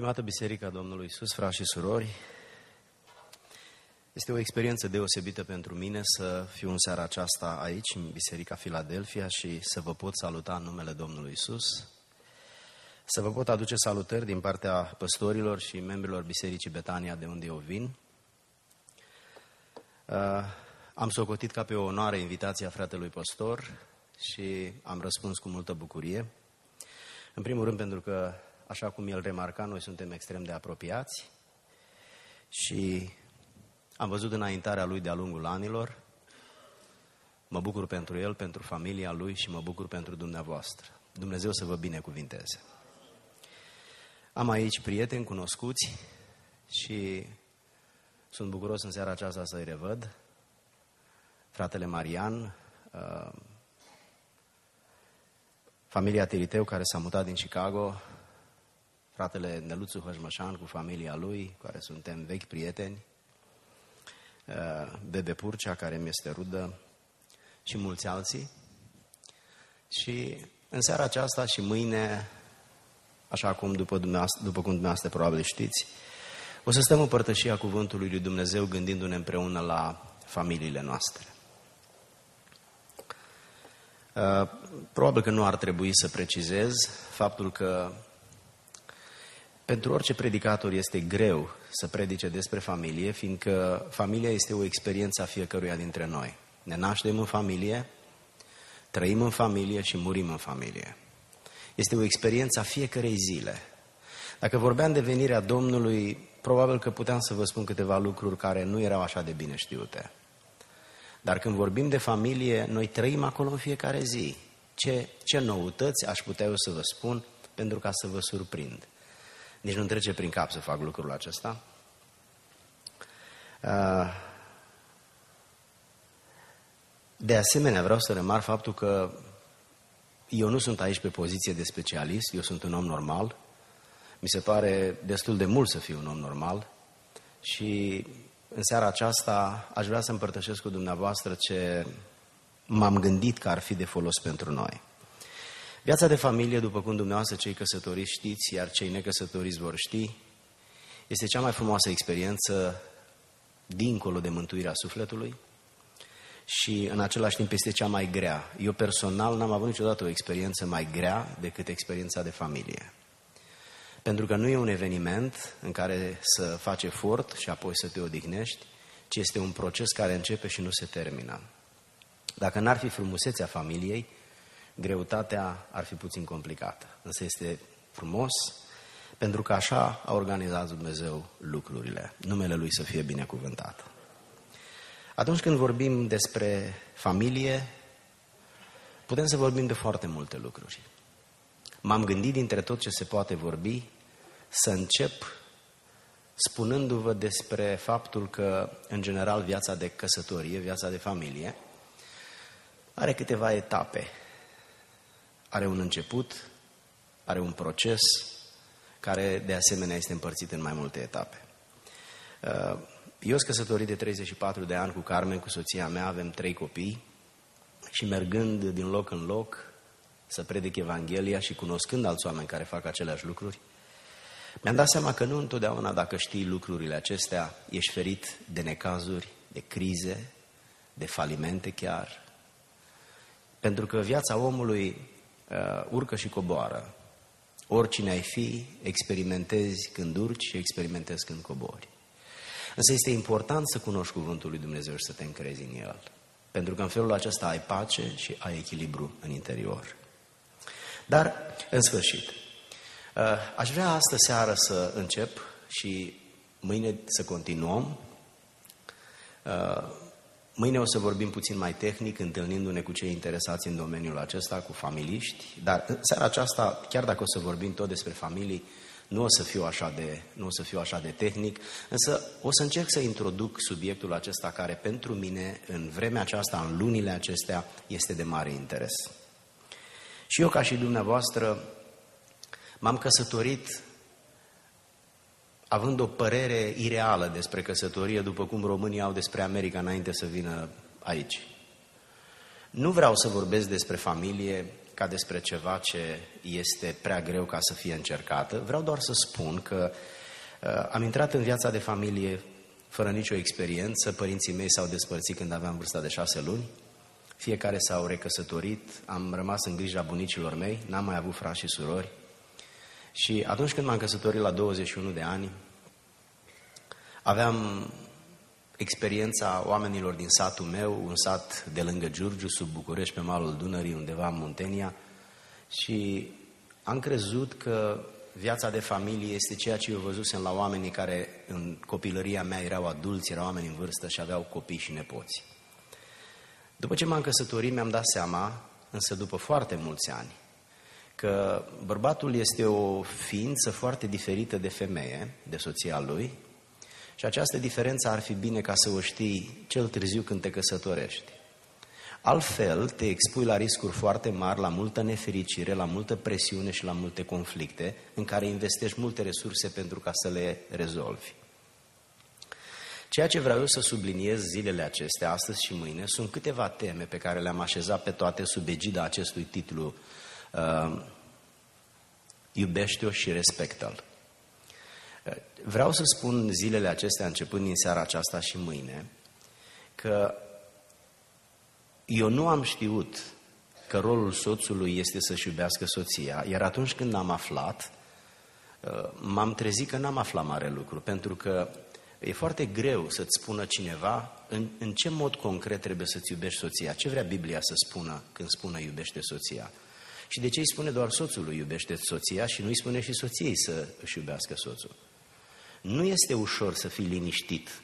Stimată Biserica Domnului Iisus, frați și surori, este o experiență deosebită pentru mine să fiu în seara aceasta aici, în Biserica Filadelfia și să vă pot saluta în numele Domnului Isus, să vă pot aduce salutări din partea păstorilor și membrilor Bisericii Betania de unde eu vin. Uh, am socotit ca pe o onoare invitația fratelui păstor și am răspuns cu multă bucurie. În primul rând pentru că, așa cum el remarca, noi suntem extrem de apropiați și am văzut înaintarea lui de-a lungul anilor. Mă bucur pentru el, pentru familia lui și mă bucur pentru dumneavoastră. Dumnezeu să vă binecuvinteze. Am aici prieteni cunoscuți și sunt bucuros în seara aceasta să-i revăd. Fratele Marian, uh, familia Tiriteu care s-a mutat din Chicago, fratele Neluțu Hășmășan cu familia lui, care suntem vechi prieteni, uh, Bebe Purcea, care mi este rudă, și mulți alții. Și în seara aceasta și mâine, așa cum după, dumneavoastră, după cum dumneavoastră probabil știți, o să stăm în părtășia Cuvântului lui Dumnezeu gândindu-ne împreună la familiile noastre. Uh, probabil că nu ar trebui să precizez faptul că pentru orice predicator este greu să predice despre familie, fiindcă familia este o experiență a fiecăruia dintre noi. Ne naștem în familie, trăim în familie și murim în familie. Este o experiență a fiecărei zile. Dacă vorbeam de venirea Domnului, probabil că puteam să vă spun câteva lucruri care nu erau așa de bine știute. Dar când vorbim de familie, noi trăim acolo în fiecare zi. Ce, ce noutăți aș putea eu să vă spun pentru ca să vă surprind. Nici nu trece prin cap să fac lucrul acesta. Uh, de asemenea, vreau să remarc faptul că eu nu sunt aici pe poziție de specialist, eu sunt un om normal. Mi se pare destul de mult să fiu un om normal și în seara aceasta aș vrea să împărtășesc cu dumneavoastră ce m-am gândit că ar fi de folos pentru noi. Viața de familie, după cum dumneavoastră cei căsătoriți știți, iar cei necăsătoriți vor ști, este cea mai frumoasă experiență dincolo de mântuirea sufletului și în același timp este cea mai grea. Eu personal n-am avut niciodată o experiență mai grea decât experiența de familie. Pentru că nu e un eveniment în care să faci efort și apoi să te odihnești, ci este un proces care începe și nu se termină. Dacă n-ar fi frumusețea familiei, greutatea ar fi puțin complicată. Însă este frumos pentru că așa a organizat Dumnezeu lucrurile. Numele Lui să fie binecuvântat. Atunci când vorbim despre familie, putem să vorbim de foarte multe lucruri. M-am gândit dintre tot ce se poate vorbi să încep spunându-vă despre faptul că, în general, viața de căsătorie, viața de familie, are câteva etape. Are un început, are un proces, care de asemenea este împărțit în mai multe etape. Uh, eu sunt căsătorit de 34 de ani cu Carmen, cu soția mea, avem trei copii și mergând din loc în loc, să predic Evanghelia și cunoscând alți oameni care fac aceleași lucruri, mi-am dat seama că nu întotdeauna dacă știi lucrurile acestea, ești ferit de necazuri, de crize, de falimente chiar. Pentru că viața omului uh, urcă și coboară. Oricine ai fi, experimentezi când urci și experimentezi când cobori. Însă este important să cunoști cuvântul lui Dumnezeu și să te încrezi în el. Pentru că în felul acesta ai pace și ai echilibru în interior. Dar, în sfârșit, uh, aș vrea astă seară să încep și mâine să continuăm. Uh, mâine o să vorbim puțin mai tehnic, întâlnindu-ne cu cei interesați în domeniul acesta, cu familiști, dar în seara aceasta, chiar dacă o să vorbim tot despre familii, nu o să fiu așa de, nu o să fiu așa de tehnic, însă o să încerc să introduc subiectul acesta care pentru mine, în vremea aceasta, în lunile acestea, este de mare interes. Și eu, ca și dumneavoastră, m-am căsătorit având o părere ireală despre căsătorie, după cum românii au despre America înainte să vină aici. Nu vreau să vorbesc despre familie ca despre ceva ce este prea greu ca să fie încercată. Vreau doar să spun că uh, am intrat în viața de familie fără nicio experiență. Părinții mei s-au despărțit când aveam vârsta de șase luni. Fiecare s-au recăsătorit, am rămas în grija bunicilor mei, n-am mai avut frați și surori. Și atunci când m-am căsătorit la 21 de ani, aveam experiența oamenilor din satul meu, un sat de lângă Giurgiu, sub București, pe malul Dunării, undeva în Muntenia, și am crezut că viața de familie este ceea ce eu văzusem la oamenii care în copilăria mea erau adulți, erau oameni în vârstă și aveau copii și nepoți. După ce m-am căsătorit, mi-am dat seama, însă după foarte mulți ani, că bărbatul este o ființă foarte diferită de femeie, de soția lui, și această diferență ar fi bine ca să o știi cel târziu când te căsătorești. Altfel, te expui la riscuri foarte mari, la multă nefericire, la multă presiune și la multe conflicte, în care investești multe resurse pentru ca să le rezolvi. Ceea ce vreau eu să subliniez zilele acestea, astăzi și mâine, sunt câteva teme pe care le-am așezat pe toate sub egida acestui titlu uh, Iubește-o și respectă-l. Vreau să spun zilele acestea, începând din seara aceasta și mâine, că eu nu am știut că rolul soțului este să-și iubească soția, iar atunci când am aflat, uh, m-am trezit că n-am aflat mare lucru, pentru că e foarte greu să-ți spună cineva în, în ce mod concret trebuie să-ți iubești soția. Ce vrea Biblia să spună când spune iubește soția? Și de ce îi spune doar soțului iubește soția și nu îi spune și soției să își iubească soțul? Nu este ușor să fii liniștit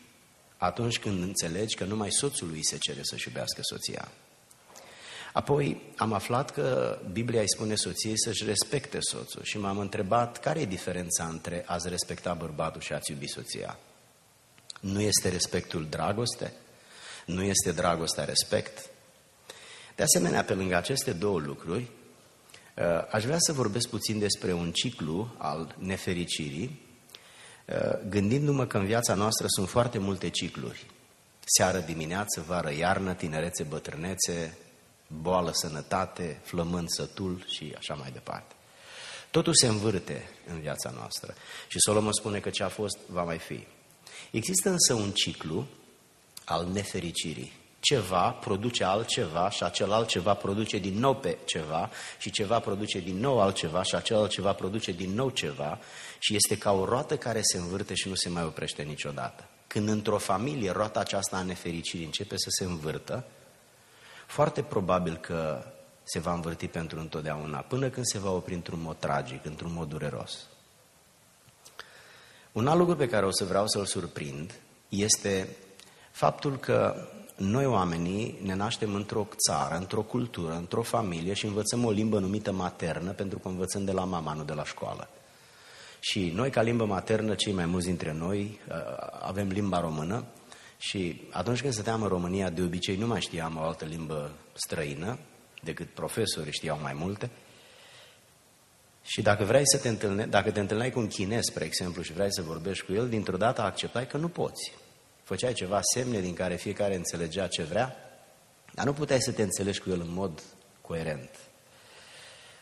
atunci când înțelegi că numai soțului se cere să-și iubească soția. Apoi am aflat că Biblia îi spune soției să-și respecte soțul și m-am întrebat care e diferența între a-ți respecta bărbatul și a-ți iubi soția. Nu este respectul dragoste? Nu este dragostea respect? De asemenea, pe lângă aceste două lucruri, aș vrea să vorbesc puțin despre un ciclu al nefericirii Uh, gândindu-mă că în viața noastră sunt foarte multe cicluri. Seară, dimineață, vară, iarnă, tinerețe, bătrânețe, boală, sănătate, flământ, sătul și așa mai departe. Totul se învârte în viața noastră. Și Solomon spune că ce a fost, va mai fi. Există însă un ciclu al nefericirii. Ceva produce altceva și acel altceva produce din nou pe ceva și ceva produce din nou altceva și acel altceva produce din nou ceva și este ca o roată care se învârte și nu se mai oprește niciodată. Când într-o familie roata aceasta a nefericirii începe să se învârtă, foarte probabil că se va învârti pentru întotdeauna, până când se va opri într-un mod tragic, într-un mod dureros. Un alt lucru pe care o să vreau să-l surprind este faptul că noi oamenii ne naștem într-o țară, într-o cultură, într-o familie și învățăm o limbă numită maternă pentru că învățăm de la mama, nu de la școală. Și noi, ca limbă maternă, cei mai mulți dintre noi uh, avem limba română și atunci când stăteam în România, de obicei nu mai știam o altă limbă străină, decât profesorii știau mai multe. Și dacă vrei să te întâlne, dacă te întâlneai cu un chinez, spre exemplu, și vrei să vorbești cu el, dintr-o dată acceptai că nu poți. Făceai ceva semne din care fiecare înțelegea ce vrea, dar nu puteai să te înțelegi cu el în mod coerent.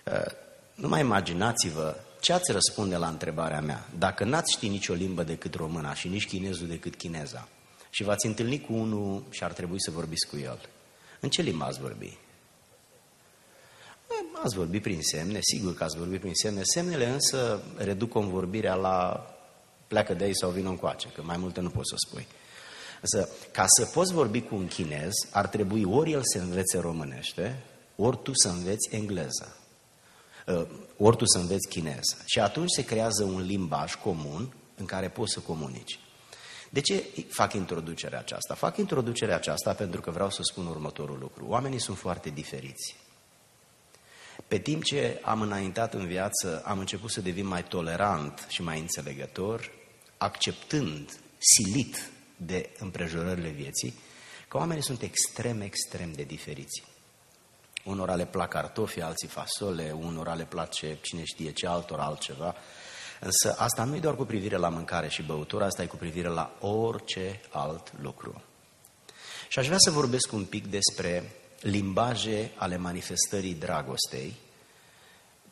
Uh, nu mai imaginați-vă ce ați răspunde la întrebarea mea? Dacă n-ați ști nicio limbă decât româna și nici chinezul decât chineza și v-ați întâlnit cu unul și ar trebui să vorbiți cu el, în ce limbă ați vorbi? Ați vorbit prin semne, sigur că ați vorbit prin semne. Semnele însă reduc convorbirea la pleacă de aici sau vină încoace, că mai multe nu poți să spui. Însă, ca să poți vorbi cu un chinez, ar trebui ori el să învețe românește, ori tu să înveți engleză. Uh, ori tu să înveți chineză. Și atunci se creează un limbaj comun în care poți să comunici. De ce fac introducerea aceasta? Fac introducerea aceasta pentru că vreau să spun următorul lucru. Oamenii sunt foarte diferiți. Pe timp ce am înaintat în viață, am început să devin mai tolerant și mai înțelegător, acceptând, silit de împrejurările vieții, că oamenii sunt extrem, extrem de diferiți. Unora le plac cartofi, alții fasole, unora le place cine știe ce, altor altceva. Însă asta nu e doar cu privire la mâncare și băutură, asta e cu privire la orice alt lucru. Și aș vrea să vorbesc un pic despre limbaje ale manifestării dragostei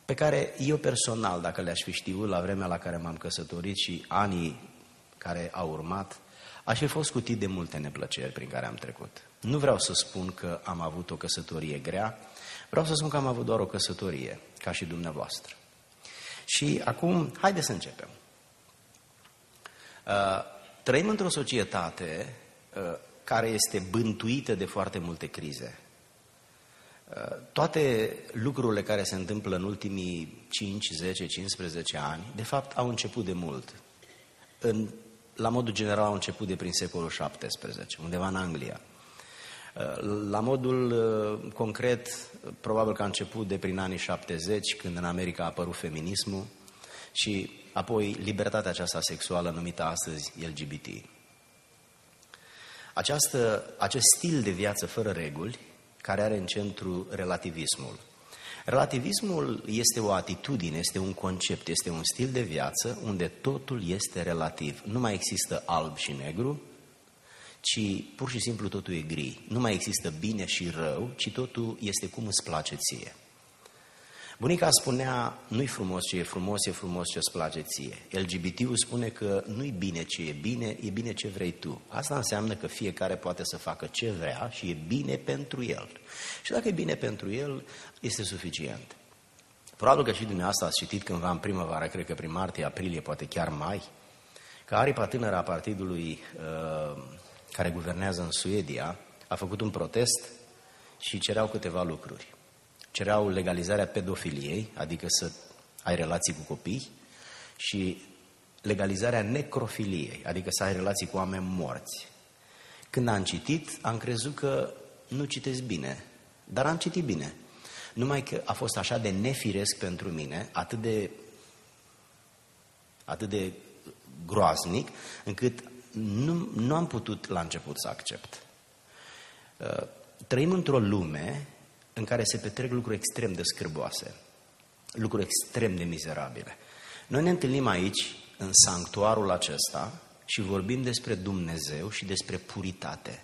pe care eu personal, dacă le-aș fi știut la vremea la care m-am căsătorit și anii care au urmat, aș fi fost cutit de multe neplăceri prin care am trecut. Nu vreau să spun că am avut o căsătorie grea, vreau să spun că am avut doar o căsătorie, ca și dumneavoastră. Și acum, haideți să începem. Uh, trăim într-o societate uh, care este bântuită de foarte multe crize. Uh, toate lucrurile care se întâmplă în ultimii 5, 10, 15 ani, de fapt, au început de mult. În, la modul general au început de prin secolul 17, undeva în Anglia. La modul concret, probabil că a început de prin anii 70, când în America a apărut feminismul, și apoi libertatea aceasta sexuală numită astăzi LGBT. Această, acest stil de viață fără reguli, care are în centru relativismul. Relativismul este o atitudine, este un concept, este un stil de viață unde totul este relativ. Nu mai există alb și negru, ci pur și simplu totul e gri. Nu mai există bine și rău, ci totul este cum îți place ție. Bunica spunea, nu-i frumos ce e frumos, e frumos ce îți place ție. LGBT-ul spune că nu-i bine ce e bine, e bine ce vrei tu. Asta înseamnă că fiecare poate să facă ce vrea și e bine pentru el. Și dacă e bine pentru el, este suficient. Probabil că și dumneavoastră ați citit cândva în primăvară, cred că prin martie, aprilie, poate chiar mai, că aripa tânără a partidului uh, care guvernează în Suedia a făcut un protest și cereau câteva lucruri cereau legalizarea pedofiliei, adică să ai relații cu copii, și legalizarea necrofiliei, adică să ai relații cu oameni morți. Când am citit, am crezut că nu citesc bine, dar am citit bine. Numai că a fost așa de nefiresc pentru mine, atât de, atât de groaznic, încât nu, nu am putut la început să accept. Uh, trăim într-o lume în care se petrec lucruri extrem de scârboase, lucruri extrem de mizerabile. Noi ne întâlnim aici, în sanctuarul acesta, și vorbim despre Dumnezeu și despre puritate,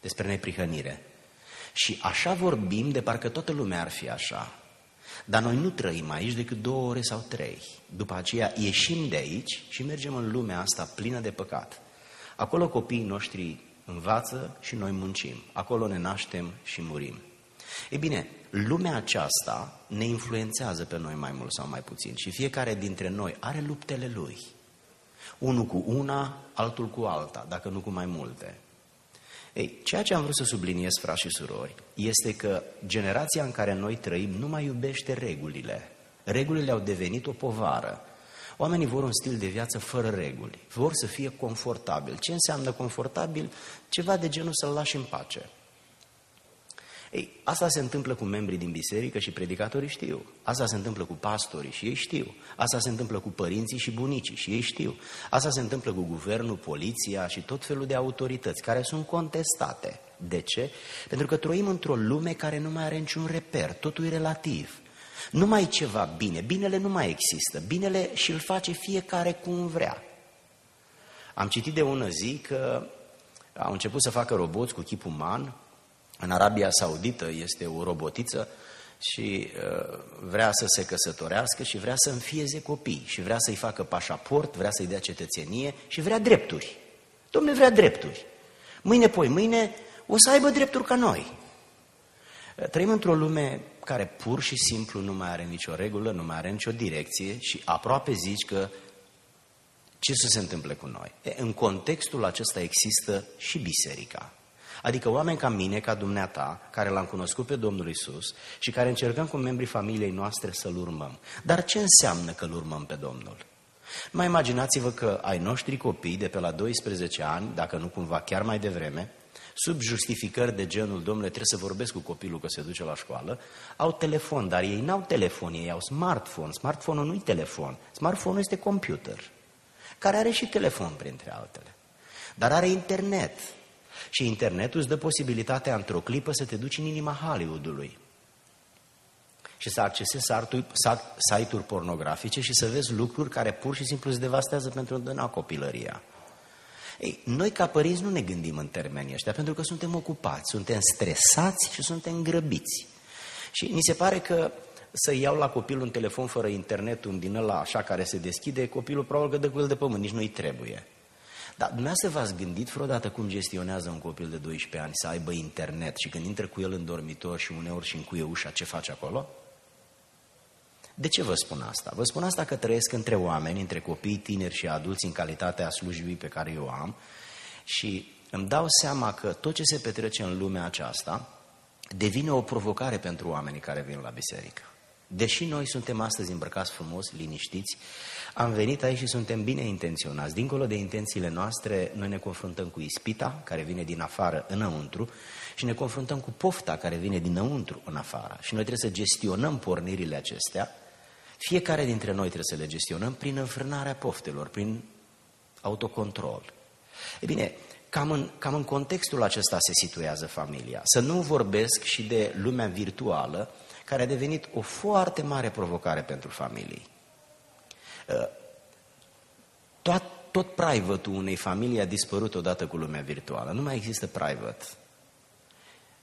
despre neprihănire. Și așa vorbim de parcă toată lumea ar fi așa. Dar noi nu trăim aici decât două ore sau trei. După aceea ieșim de aici și mergem în lumea asta plină de păcat. Acolo copiii noștri învață și noi muncim. Acolo ne naștem și murim. Ei bine, lumea aceasta ne influențează pe noi mai mult sau mai puțin și fiecare dintre noi are luptele lui. Unul cu una, altul cu alta, dacă nu cu mai multe. Ei, ceea ce am vrut să subliniez, frați și surori, este că generația în care noi trăim nu mai iubește regulile. Regulile au devenit o povară. Oamenii vor un stil de viață fără reguli, vor să fie confortabil. Ce înseamnă confortabil? Ceva de genul să-l lași în pace. Ei, asta se întâmplă cu membrii din biserică și predicatorii știu. Asta se întâmplă cu pastorii și ei știu. Asta se întâmplă cu părinții și bunicii și ei știu. Asta se întâmplă cu guvernul, poliția și tot felul de autorități care sunt contestate. De ce? Pentru că trăim într-o lume care nu mai are niciun reper, totul e relativ. Nu mai e ceva bine, binele nu mai există, binele și îl face fiecare cum vrea. Am citit de ună zi că au început să facă roboți cu chip uman, în Arabia Saudită este o robotiță și uh, vrea să se căsătorească și vrea să înfieze copii și vrea să-i facă pașaport, vrea să-i dea cetățenie și vrea drepturi. Domnule, vrea drepturi. Mâine, poi, mâine o să aibă drepturi ca noi. Uh, trăim într-o lume care pur și simplu nu mai are nicio regulă, nu mai are nicio direcție și aproape zici că ce să se întâmple cu noi? E, în contextul acesta există și biserica. Adică oameni ca mine, ca dumneata, care l-am cunoscut pe Domnul Isus și care încercăm cu membrii familiei noastre să-L urmăm. Dar ce înseamnă că-L urmăm pe Domnul? Mai imaginați-vă că ai noștri copii de pe la 12 ani, dacă nu cumva chiar mai devreme, sub justificări de genul, domnule, trebuie să vorbesc cu copilul că se duce la școală, au telefon, dar ei n-au telefon, ei au smartphone. Smartphone-ul nu-i telefon, smartphone-ul este computer, care are și telefon printre altele. Dar are internet, și internetul îți dă posibilitatea într-o clipă să te duci în inima Hollywoodului și să accesezi site-uri pornografice și să vezi lucruri care pur și simplu îți devastează pentru întâlna copilăria. Ei, noi ca părinți nu ne gândim în termenii ăștia pentru că suntem ocupați, suntem stresați și suntem grăbiți. Și ni se pare că să iau la copil un telefon fără internet, un din ăla așa care se deschide, copilul probabil că dă cu el de pământ, nici nu-i trebuie. Dar dumneavoastră v-ați gândit vreodată cum gestionează un copil de 12 ani să aibă internet și când intră cu el în dormitor și uneori și încuie ușa, ce face acolo? De ce vă spun asta? Vă spun asta că trăiesc între oameni, între copii, tineri și adulți în calitatea slujbii pe care eu am și îmi dau seama că tot ce se petrece în lumea aceasta devine o provocare pentru oamenii care vin la biserică. Deși noi suntem astăzi îmbrăcați frumos, liniștiți, am venit aici și suntem bine intenționați. Dincolo de intențiile noastre, noi ne confruntăm cu ispita, care vine din afară înăuntru, și ne confruntăm cu pofta, care vine dinăuntru în afară. Și noi trebuie să gestionăm pornirile acestea. Fiecare dintre noi trebuie să le gestionăm prin înfrânarea poftelor, prin autocontrol. E bine, cam în, cam în contextul acesta se situează familia. Să nu vorbesc și de lumea virtuală, care a devenit o foarte mare provocare pentru familii. Uh, tot, tot private-ul unei familii a dispărut odată cu lumea virtuală. Nu mai există private.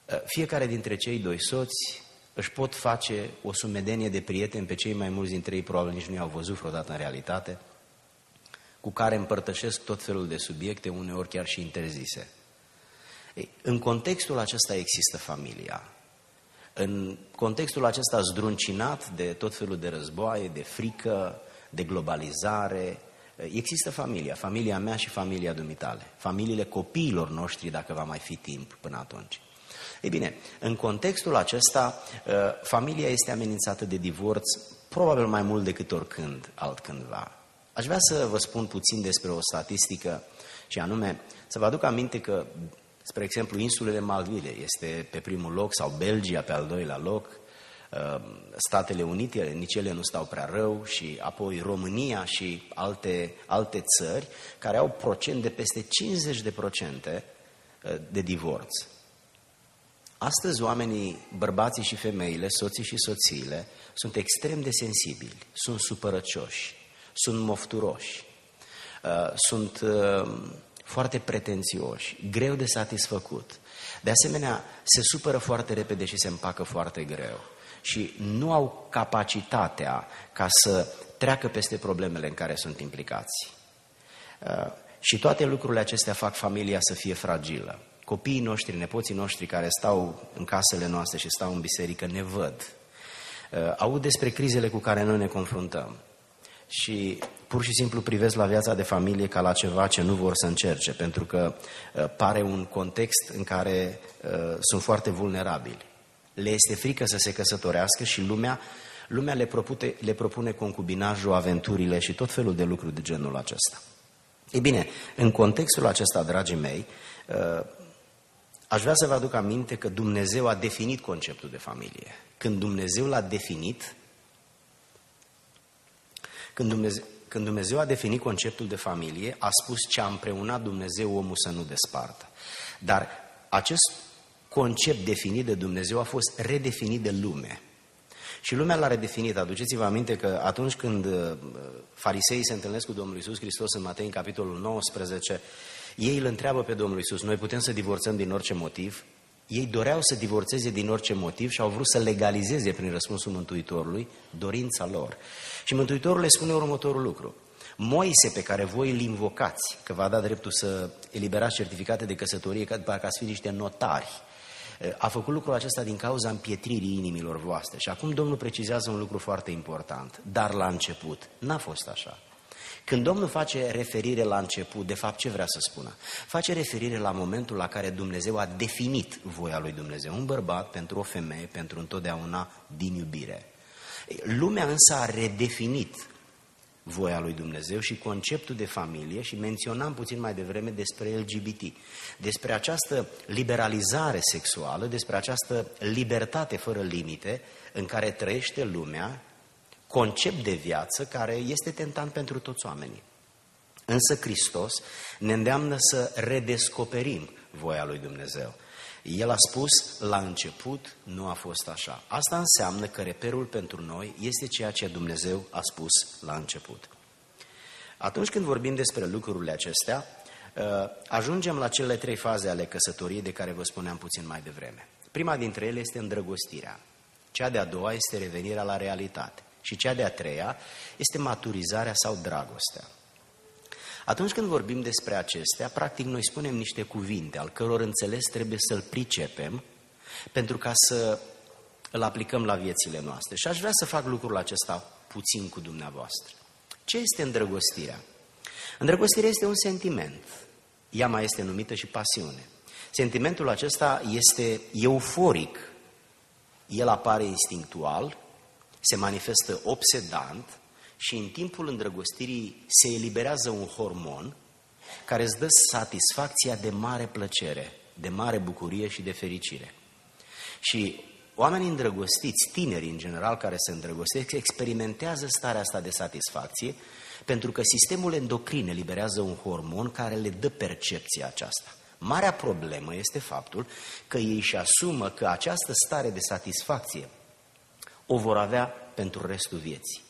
Uh, fiecare dintre cei doi soți își pot face o sumedenie de prieteni pe cei mai mulți dintre ei, probabil nici nu i-au văzut vreodată în realitate, cu care împărtășesc tot felul de subiecte, uneori chiar și interzise. Ei, în contextul acesta există familia. În contextul acesta zdruncinat de tot felul de războaie, de frică, de globalizare, există familia, familia mea și familia dumitale, familiile copiilor noștri, dacă va mai fi timp până atunci. Ei bine, în contextul acesta, ă, familia este amenințată de divorț probabil mai mult decât oricând altcândva. Aș vrea să vă spun puțin despre o statistică și anume să vă aduc aminte că Spre exemplu, insulele Malvile este pe primul loc sau Belgia pe al doilea loc, uh, Statele Unite, nici ele nu stau prea rău și apoi România și alte, alte țări care au procent de peste 50 de procente uh, de divorț. Astăzi oamenii, bărbații și femeile, soții și soțiile, sunt extrem de sensibili, sunt supărăcioși, sunt mofturoși, uh, sunt foarte pretențioși, greu de satisfăcut. De asemenea, se supără foarte repede și se împacă foarte greu. Și nu au capacitatea ca să treacă peste problemele în care sunt implicați. Uh, și toate lucrurile acestea fac familia să fie fragilă. Copiii noștri, nepoții noștri care stau în casele noastre și stau în biserică ne văd. Uh, aud despre crizele cu care noi ne confruntăm. Și pur și simplu privesc la viața de familie ca la ceva ce nu vor să încerce, pentru că uh, pare un context în care uh, sunt foarte vulnerabili. Le este frică să se căsătorească și lumea, lumea le, propune, le propune concubinajul, aventurile și tot felul de lucruri de genul acesta. Ei bine, în contextul acesta, dragii mei, uh, aș vrea să vă aduc aminte că Dumnezeu a definit conceptul de familie. Când Dumnezeu l-a definit, când Dumnezeu, când Dumnezeu a definit conceptul de familie, a spus ce a împreunat Dumnezeu omul să nu despartă. Dar acest concept definit de Dumnezeu a fost redefinit de lume. Și lumea l-a redefinit. Aduceți-vă aminte că atunci când uh, fariseii se întâlnesc cu Domnul Isus Hristos în Matei, în capitolul 19, ei îl întreabă pe Domnul Isus, noi putem să divorțăm din orice motiv? Ei doreau să divorțeze din orice motiv și au vrut să legalizeze prin răspunsul Mântuitorului dorința lor. Și Mântuitorul le spune următorul lucru. Moise pe care voi îl invocați, că va da dreptul să eliberați certificate de căsătorie, că parcă ați fi niște notari, a făcut lucrul acesta din cauza împietririi inimilor voastre. Și acum Domnul precizează un lucru foarte important. Dar la început n-a fost așa. Când Domnul face referire la început, de fapt ce vrea să spună? Face referire la momentul la care Dumnezeu a definit voia lui Dumnezeu. Un bărbat pentru o femeie, pentru întotdeauna din iubire. Lumea însă a redefinit voia lui Dumnezeu și conceptul de familie și menționam puțin mai devreme despre LGBT, despre această liberalizare sexuală, despre această libertate fără limite în care trăiește lumea, concept de viață care este tentant pentru toți oamenii. Însă Hristos ne îndeamnă să redescoperim voia lui Dumnezeu. El a spus, la început nu a fost așa. Asta înseamnă că reperul pentru noi este ceea ce Dumnezeu a spus la început. Atunci când vorbim despre lucrurile acestea, ă, ajungem la cele trei faze ale căsătoriei de care vă spuneam puțin mai devreme. Prima dintre ele este îndrăgostirea. Cea de-a doua este revenirea la realitate. Și cea de-a treia este maturizarea sau dragostea. Atunci când vorbim despre acestea, practic noi spunem niște cuvinte al căror înțeles trebuie să-l pricepem pentru ca să îl aplicăm la viețile noastre. Și aș vrea să fac lucrul acesta puțin cu dumneavoastră. Ce este îndrăgostirea? Îndrăgostirea este un sentiment. Ea mai este numită și pasiune. Sentimentul acesta este euforic. El apare instinctual, se manifestă obsedant și în timpul îndrăgostirii se eliberează un hormon care îți dă satisfacția de mare plăcere, de mare bucurie și de fericire. Și oamenii îndrăgostiți, tineri în general care se îndrăgostesc, experimentează starea asta de satisfacție pentru că sistemul endocrin eliberează un hormon care le dă percepția aceasta. Marea problemă este faptul că ei își asumă că această stare de satisfacție o vor avea pentru restul vieții.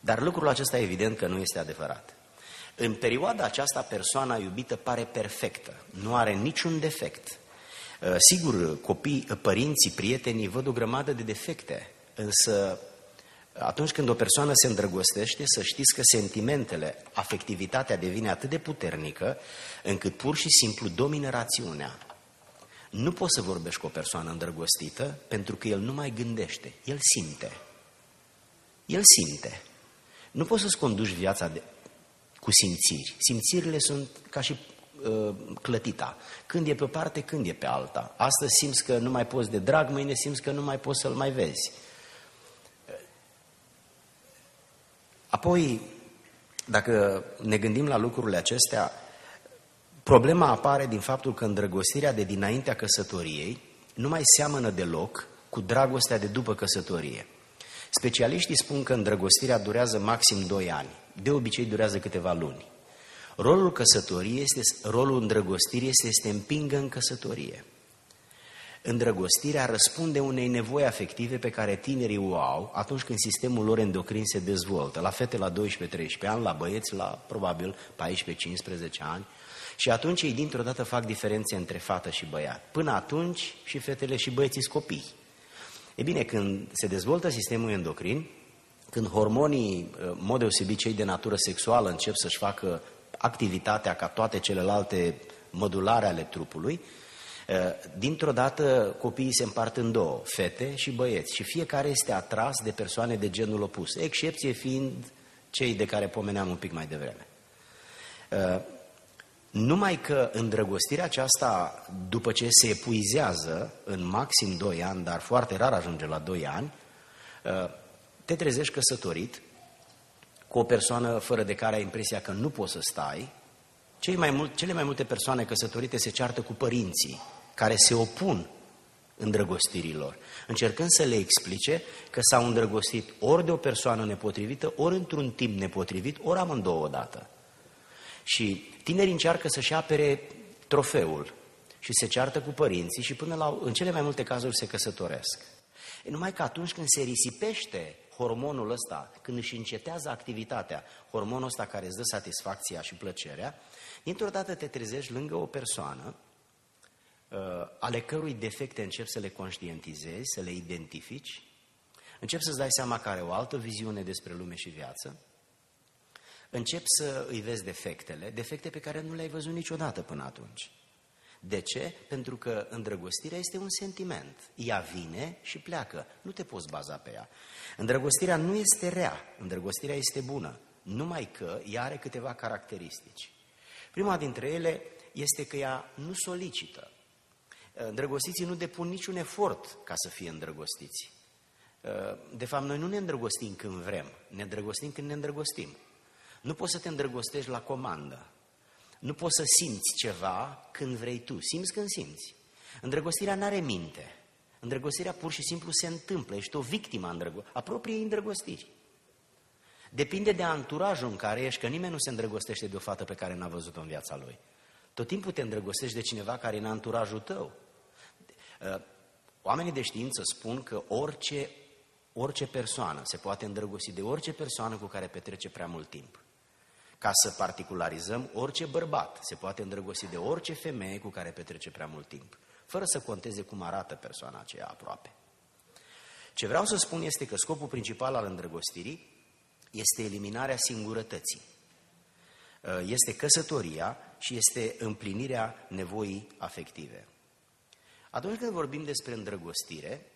Dar lucrul acesta evident că nu este adevărat. În perioada aceasta, persoana iubită pare perfectă, nu are niciun defect. Uh, sigur, copii, părinții, prietenii văd o grămadă de defecte, însă atunci când o persoană se îndrăgostește, să știți că sentimentele, afectivitatea devine atât de puternică, încât pur și simplu domină rațiunea. Nu poți să vorbești cu o persoană îndrăgostită pentru că el nu mai gândește, el simte. El simte. Nu poți să-ți conduci viața de, cu simțiri. Simțirile sunt ca și uh, clătita. Când e pe o parte, când e pe alta. Astăzi simți că nu mai poți de drag, mâine simți că nu mai poți să-l mai vezi. Apoi, dacă ne gândim la lucrurile acestea, problema apare din faptul că îndrăgostirea de dinaintea căsătoriei nu mai seamănă deloc cu dragostea de după căsătorie. Specialiștii spun că îndrăgostirea durează maxim 2 ani. De obicei durează câteva luni. Rolul căsătoriei este, rolul îndrăgostirii este să te împingă în căsătorie. Îndrăgostirea răspunde unei nevoi afective pe care tinerii o au atunci când sistemul lor endocrin se dezvoltă. La fete la 12-13 ani, la băieți la probabil 14-15 ani. Și atunci ei dintr-o dată fac diferențe între fată și băiat. Până atunci și fetele și băieții sunt copii. E bine, când se dezvoltă sistemul endocrin, când hormonii, în mod deosebit cei de natură sexuală, încep să-și facă activitatea ca toate celelalte mădulare ale trupului, dintr-o dată copiii se împart în două, fete și băieți, și fiecare este atras de persoane de genul opus, excepție fiind cei de care pomeneam un pic mai devreme. Numai că îndrăgostirea aceasta, după ce se epuizează în maxim 2 ani, dar foarte rar ajunge la 2 ani, ă, te trezești căsătorit cu o persoană fără de care ai impresia că nu poți să stai. Cei mai mult, cele mai multe persoane căsătorite se ceartă cu părinții, care se opun îndrăgostirilor, încercând să le explice că s-au îndrăgostit ori de o persoană nepotrivită, ori într-un timp nepotrivit, ori amândouă odată. Și tinerii încearcă să-și apere trofeul și se ceartă cu părinții și până la, în cele mai multe cazuri se căsătoresc. E numai că atunci când se risipește hormonul ăsta, când își încetează activitatea, hormonul ăsta care îți dă satisfacția și plăcerea, dintr-o dată te trezești lângă o persoană uh, ale cărui defecte începi să le conștientizezi, să le identifici, începi să-ți dai seama că are o altă viziune despre lume și viață, încep să îi vezi defectele, defecte pe care nu le-ai văzut niciodată până atunci. De ce? Pentru că îndrăgostirea este un sentiment. Ea vine și pleacă. Nu te poți baza pe ea. Îndrăgostirea nu este rea, îndrăgostirea este bună, numai că ea are câteva caracteristici. Prima dintre ele este că ea nu solicită. Îndrăgostiții nu depun niciun efort ca să fie îndrăgostiți. De fapt, noi nu ne îndrăgostim când vrem, ne îndrăgostim când ne îndrăgostim. Nu poți să te îndrăgostești la comandă. Nu poți să simți ceva când vrei tu. Simți când simți. Îndrăgostirea nu are minte. Îndrăgostirea pur și simplu se întâmplă. Ești o victimă a, îndrăgo- a propriei îndrăgostiri. Depinde de anturajul în care ești, că nimeni nu se îndrăgostește de o fată pe care n-a văzut-o în viața lui. Tot timpul te îndrăgostești de cineva care e în anturajul tău. Uh, oamenii de știință spun că orice, orice persoană se poate îndrăgosti de orice persoană cu care petrece prea mult timp. Ca să particularizăm, orice bărbat se poate îndrăgosti de orice femeie cu care petrece prea mult timp, fără să conteze cum arată persoana aceea aproape. Ce vreau să spun este că scopul principal al îndrăgostirii este eliminarea singurătății. Uh, este căsătoria și este împlinirea nevoii afective. Atunci când vorbim despre îndrăgostire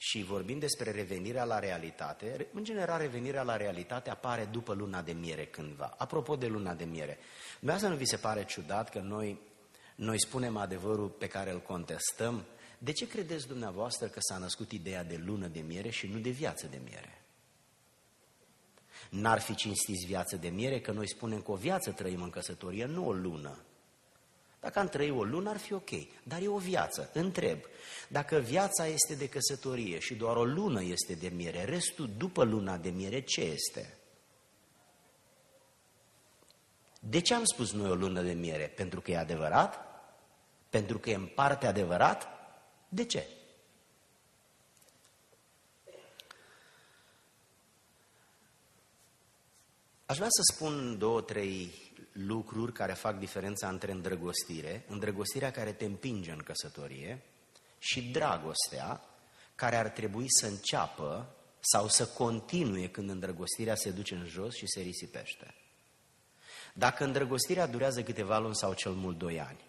și vorbim despre revenirea la realitate, în general revenirea la realitate apare după luna de miere cândva. Apropo de luna de miere, dumneavoastră nu vi se pare ciudat că noi, noi spunem adevărul pe care îl contestăm? De ce credeți dumneavoastră că s-a născut ideea de lună de miere și nu de viață de miere? N-ar fi cinstiți viață de miere că noi spunem că o viață trăim în căsătorie, nu o lună. Dacă am trăit o lună, ar fi ok, dar e o viață. Întreb, dacă viața este de căsătorie și doar o lună este de miere, restul după luna de miere ce este? De ce am spus noi o lună de miere? Pentru că e adevărat? Pentru că e în parte adevărat? De ce? Aș vrea să spun două, trei lucruri care fac diferența între îndrăgostire, îndrăgostirea care te împinge în căsătorie și dragostea care ar trebui să înceapă sau să continue când îndrăgostirea se duce în jos și se risipește. Dacă îndrăgostirea durează câteva luni sau cel mult doi ani,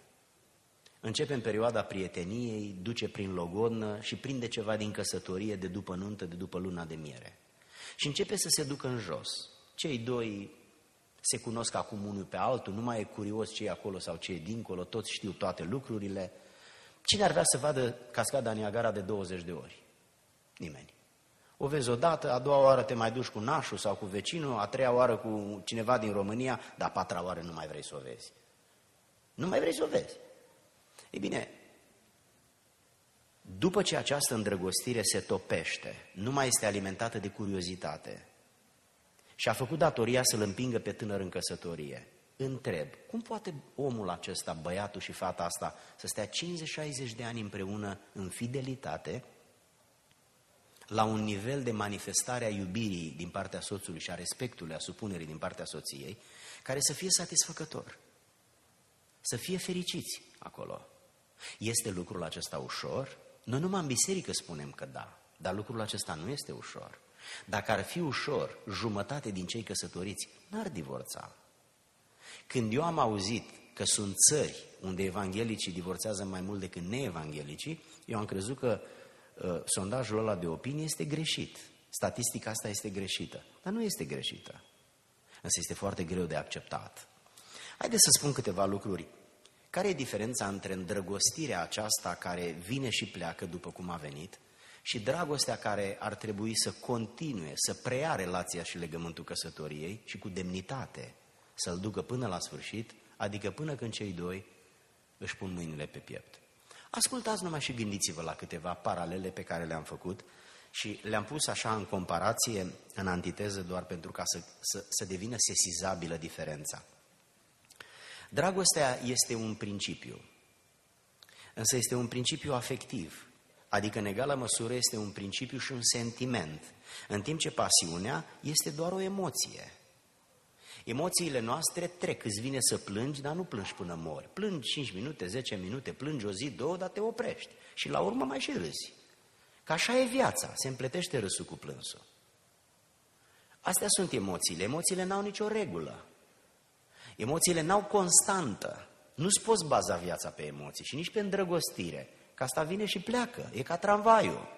începe în perioada prieteniei, duce prin logodnă și prinde ceva din căsătorie de după nuntă, de după luna de miere. Și începe să se ducă în jos. Cei doi se cunosc acum unul pe altul, nu mai e curios ce e acolo sau ce e dincolo, toți știu toate lucrurile. Cine ar vrea să vadă cascada Niagara de 20 de ori? Nimeni. O vezi odată, a doua oară te mai duci cu nașul sau cu vecinul, a treia oară cu cineva din România, dar a patra oară nu mai vrei să o vezi. Nu mai vrei să o vezi. Ei bine, după ce această îndrăgostire se topește, nu mai este alimentată de curiozitate, și a făcut datoria să-l împingă pe tânăr în căsătorie. Întreb, cum poate omul acesta, băiatul și fata asta, să stea 50-60 de ani împreună în fidelitate, la un nivel de manifestare a iubirii din partea soțului și a respectului, a supunerii din partea soției, care să fie satisfăcător, să fie fericiți acolo. Este lucrul acesta ușor? Noi numai în biserică spunem că da, dar lucrul acesta nu este ușor. Dacă ar fi ușor, jumătate din cei căsătoriți n-ar divorța. Când eu am auzit că sunt țări unde evanghelicii divorțează mai mult decât neevanghelicii, eu am crezut că uh, sondajul ăla de opinie este greșit. Statistica asta este greșită. Dar nu este greșită. Însă este foarte greu de acceptat. Haideți să spun câteva lucruri. Care e diferența între îndrăgostirea aceasta care vine și pleacă după cum a venit și dragostea care ar trebui să continue, să preia relația și legământul căsătoriei și cu demnitate să-l ducă până la sfârșit, adică până când cei doi își pun mâinile pe piept. Ascultați numai și gândiți-vă la câteva paralele pe care le-am făcut și le-am pus așa în comparație, în antiteză, doar pentru ca să, să, să devină sesizabilă diferența. Dragostea este un principiu, însă este un principiu afectiv, Adică în egală măsură este un principiu și un sentiment, în timp ce pasiunea este doar o emoție. Emoțiile noastre trec, îți vine să plângi, dar nu plângi până mori. Plângi 5 minute, 10 minute, plângi o zi, două, dar te oprești. Și la urmă mai și râzi. Că așa e viața, se împletește râsul cu plânsul. Astea sunt emoțiile. Emoțiile n-au nicio regulă. Emoțiile n-au constantă. Nu-ți poți baza viața pe emoții și nici pe îndrăgostire. Că asta vine și pleacă, e ca tramvaiul.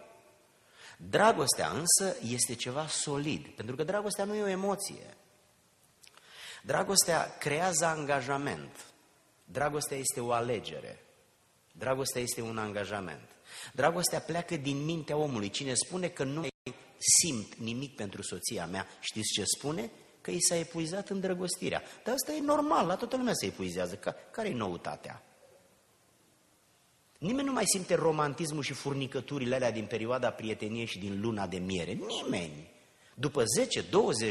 Dragostea însă este ceva solid, pentru că dragostea nu e o emoție. Dragostea creează angajament. Dragostea este o alegere. Dragostea este un angajament. Dragostea pleacă din mintea omului. Cine spune că nu simt nimic pentru soția mea, știți ce spune? Că i s-a epuizat îndrăgostirea. Dar asta e normal, la toată lumea se epuizează. Care e noutatea? Nimeni nu mai simte romantismul și furnicăturile alea din perioada prieteniei și din luna de miere. Nimeni. După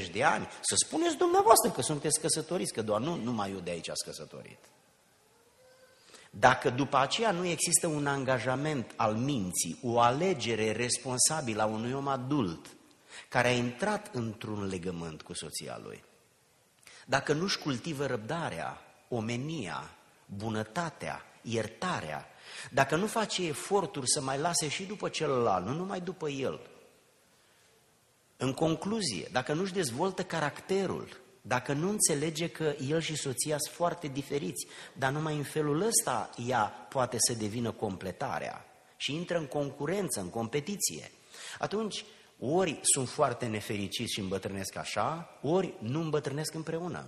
10-20 de ani, să spuneți dumneavoastră că sunteți căsătoriți, că doar nu numai eu de aici ați căsătorit. Dacă după aceea nu există un angajament al minții, o alegere responsabilă a unui om adult care a intrat într-un legământ cu soția lui, dacă nu-și cultivă răbdarea, omenia, bunătatea, iertarea, dacă nu face eforturi să mai lase și după celălalt, nu numai după el, În concluzie, dacă nu-și dezvoltă caracterul, dacă nu înțelege că el și soția sunt foarte diferiți, dar numai în felul ăsta ea poate să devină completarea și intră în concurență, în competiție, atunci ori sunt foarte nefericiți și îmbătrânesc așa, ori nu îmbătrânesc împreună.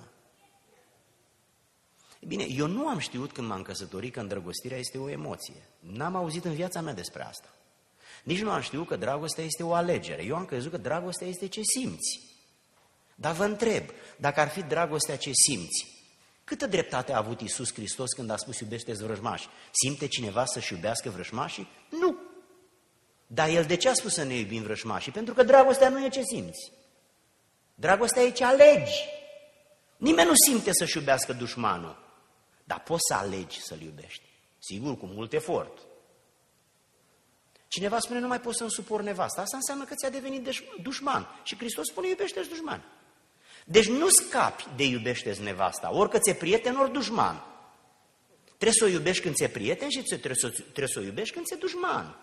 E bine, eu nu am știut când m-am căsătorit că îndrăgostirea este o emoție. N-am auzit în viața mea despre asta. Nici nu am știut că dragostea este o alegere. Eu am crezut că dragostea este ce simți. Dar vă întreb, dacă ar fi dragostea ce simți, câtă dreptate a avut Isus Hristos când a spus iubește-ți vrăjmași? Simte cineva să-și iubească vrăjmașii? Nu! Dar El de ce a spus să ne iubim vrăjmașii? Pentru că dragostea nu e ce simți. Dragostea e ce alegi. Nimeni nu simte să-și iubească dușmanul. Dar poți să alegi să-l iubești. Sigur, cu mult efort. Cineva spune, nu mai poți să-mi supor nevasta. Asta înseamnă că ți-a devenit dușman. Și Hristos spune, iubește-ți dușman. Deci nu scapi de iubește-ți nevasta, orică ți-e prieten, ori dușman. Trebuie să o iubești când ți-e prieten și trebuie să, trebuie să o iubești când ți-e dușman.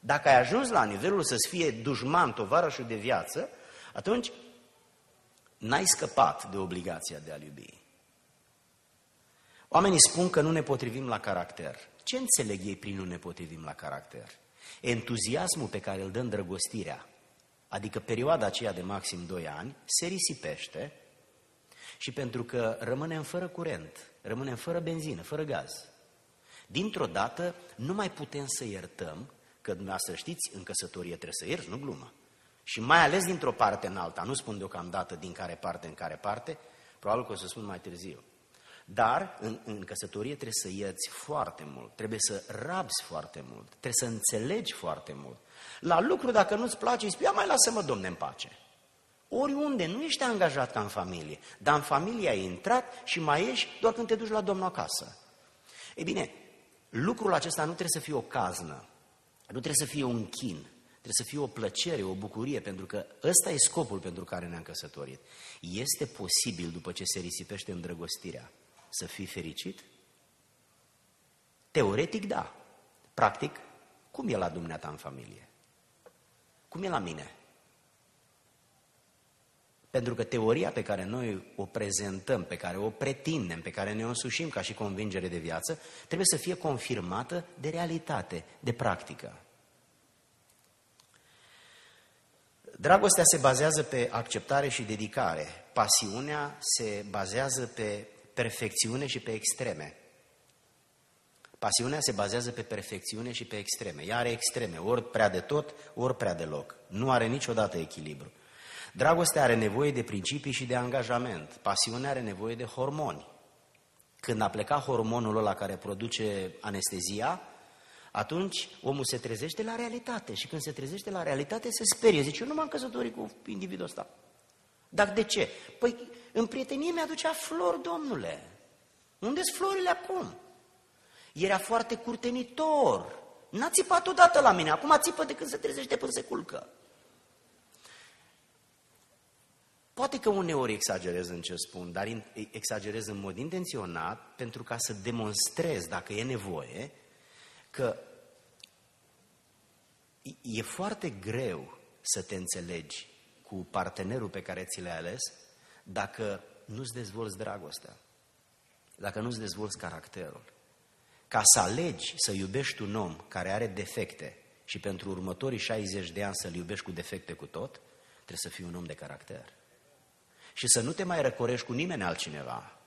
Dacă ai ajuns la nivelul să-ți fie dușman, tovarășul de viață, atunci n-ai scăpat de obligația de a-l iubi. Oamenii spun că nu ne potrivim la caracter. Ce înțeleg ei prin nu ne potrivim la caracter? Entuziasmul pe care îl dă îndrăgostirea, adică perioada aceea de maxim 2 ani, se risipește și pentru că rămânem fără curent, rămânem fără benzină, fără gaz. Dintr-o dată nu mai putem să iertăm, că dumneavoastră știți, în căsătorie trebuie să ierți, nu glumă. Și mai ales dintr-o parte în alta, nu spun deocamdată din care parte în care parte, probabil că o să spun mai târziu. Dar în, în căsătorie trebuie să ierți foarte mult, trebuie să rabzi foarte mult, trebuie să înțelegi foarte mult. La lucru, dacă nu-ți place, îi spui, mai lasă-mă, domne, în pace. Oriunde, nu ești angajat ca în familie, dar în familie ai intrat și mai ești doar când te duci la domnul acasă. Ei bine, lucrul acesta nu trebuie să fie o caznă, nu trebuie să fie un chin, trebuie să fie o plăcere, o bucurie, pentru că ăsta e scopul pentru care ne-am căsătorit. Este posibil, după ce se risipește îndrăgostirea, să fii fericit? Teoretic, da. Practic, cum e la dumneata în familie? Cum e la mine? Pentru că teoria pe care noi o prezentăm, pe care o pretindem, pe care ne o însușim ca și convingere de viață, trebuie să fie confirmată de realitate, de practică. Dragostea se bazează pe acceptare și dedicare. Pasiunea se bazează pe perfecțiune și pe extreme. Pasiunea se bazează pe perfecțiune și pe extreme. Ea are extreme, ori prea de tot, ori prea deloc. Nu are niciodată echilibru. Dragostea are nevoie de principii și de angajament. Pasiunea are nevoie de hormoni. Când a plecat hormonul ăla care produce anestezia, atunci omul se trezește la realitate. Și când se trezește la realitate, se sperie. Zice, eu nu m-am căsătorit cu individul ăsta. Dar de ce? Păi în prietenie mi-aducea flori, domnule. unde sunt florile acum? Era foarte curtenitor. N-a țipat odată la mine, acum țipă de când se trezește până se culcă. Poate că uneori exagerez în ce spun, dar exagerez în mod intenționat pentru ca să demonstrez, dacă e nevoie, că e foarte greu să te înțelegi cu partenerul pe care ți l-ai ales dacă nu-ți dezvolți dragostea, dacă nu-ți dezvolți caracterul. Ca să alegi să iubești un om care are defecte și pentru următorii 60 de ani să-l iubești cu defecte cu tot, trebuie să fii un om de caracter. Și să nu te mai răcorești cu nimeni altcineva.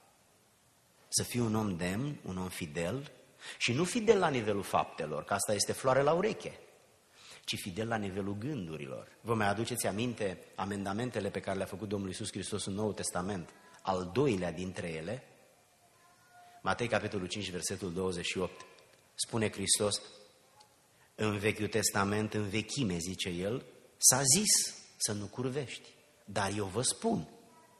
Să fii un om demn, un om fidel și nu fidel la nivelul faptelor, că asta este floare la ureche ci fidel la nivelul gândurilor. Vă mai aduceți aminte amendamentele pe care le-a făcut Domnul Iisus Hristos în Noul Testament? Al doilea dintre ele, Matei capitolul 5, versetul 28, spune Hristos, în Vechiul Testament, în vechime, zice El, s-a zis să nu curvești, dar eu vă spun,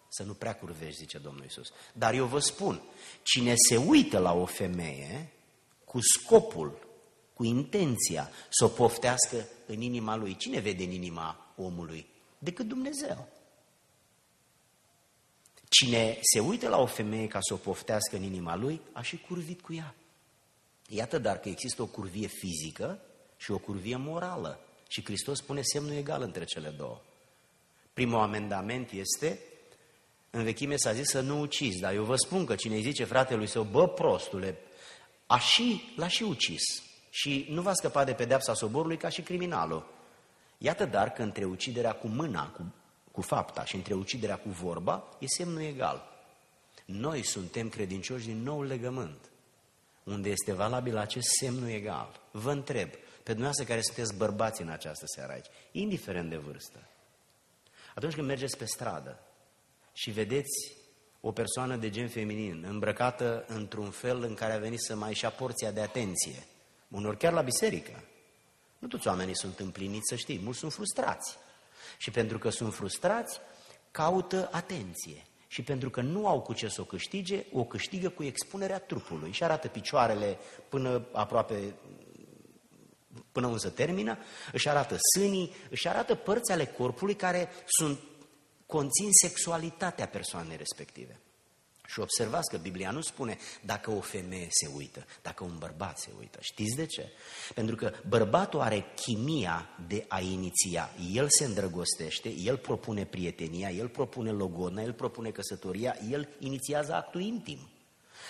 să nu prea curvești, zice Domnul Iisus, dar eu vă spun, cine se uită la o femeie cu scopul cu intenția să o poftească în inima lui. Cine vede în inima omului? Decât Dumnezeu. Cine se uită la o femeie ca să o poftească în inima lui, a și curvit cu ea. Iată dar că există o curvie fizică și o curvie morală. Și Hristos spune semnul egal între cele două. Primul amendament este, în vechime s-a zis să nu ucizi, dar eu vă spun că cine îi zice fratelui său, bă prostule, a și, l-a și ucis. Și nu va scăpa de pedeapsa soborului ca și criminalul. Iată dar că între uciderea cu mâna, cu, cu fapta și între uciderea cu vorba, e semnul egal. Noi suntem credincioși din nou legământ, unde este valabil acest semnul egal. Vă întreb, pe dumneavoastră care sunteți bărbați în această seară aici, indiferent de vârstă, atunci când mergeți pe stradă și vedeți o persoană de gen feminin îmbrăcată într-un fel în care a venit să mai ia porția de atenție, unor chiar la biserică, nu toți oamenii sunt împliniți, să știi, mulți sunt frustrați. Și pentru că sunt frustrați, caută atenție. Și pentru că nu au cu ce să o câștige, o câștigă cu expunerea trupului. Și arată picioarele până aproape până unde se termină, își arată sânii, își arată părți ale corpului care sunt, conțin sexualitatea persoanei respective. Și observați că Biblia nu spune dacă o femeie se uită, dacă un bărbat se uită. Știți de ce? Pentru că bărbatul are chimia de a iniția. El se îndrăgostește, el propune prietenia, el propune logodna, el propune căsătoria, el inițiază actul intim.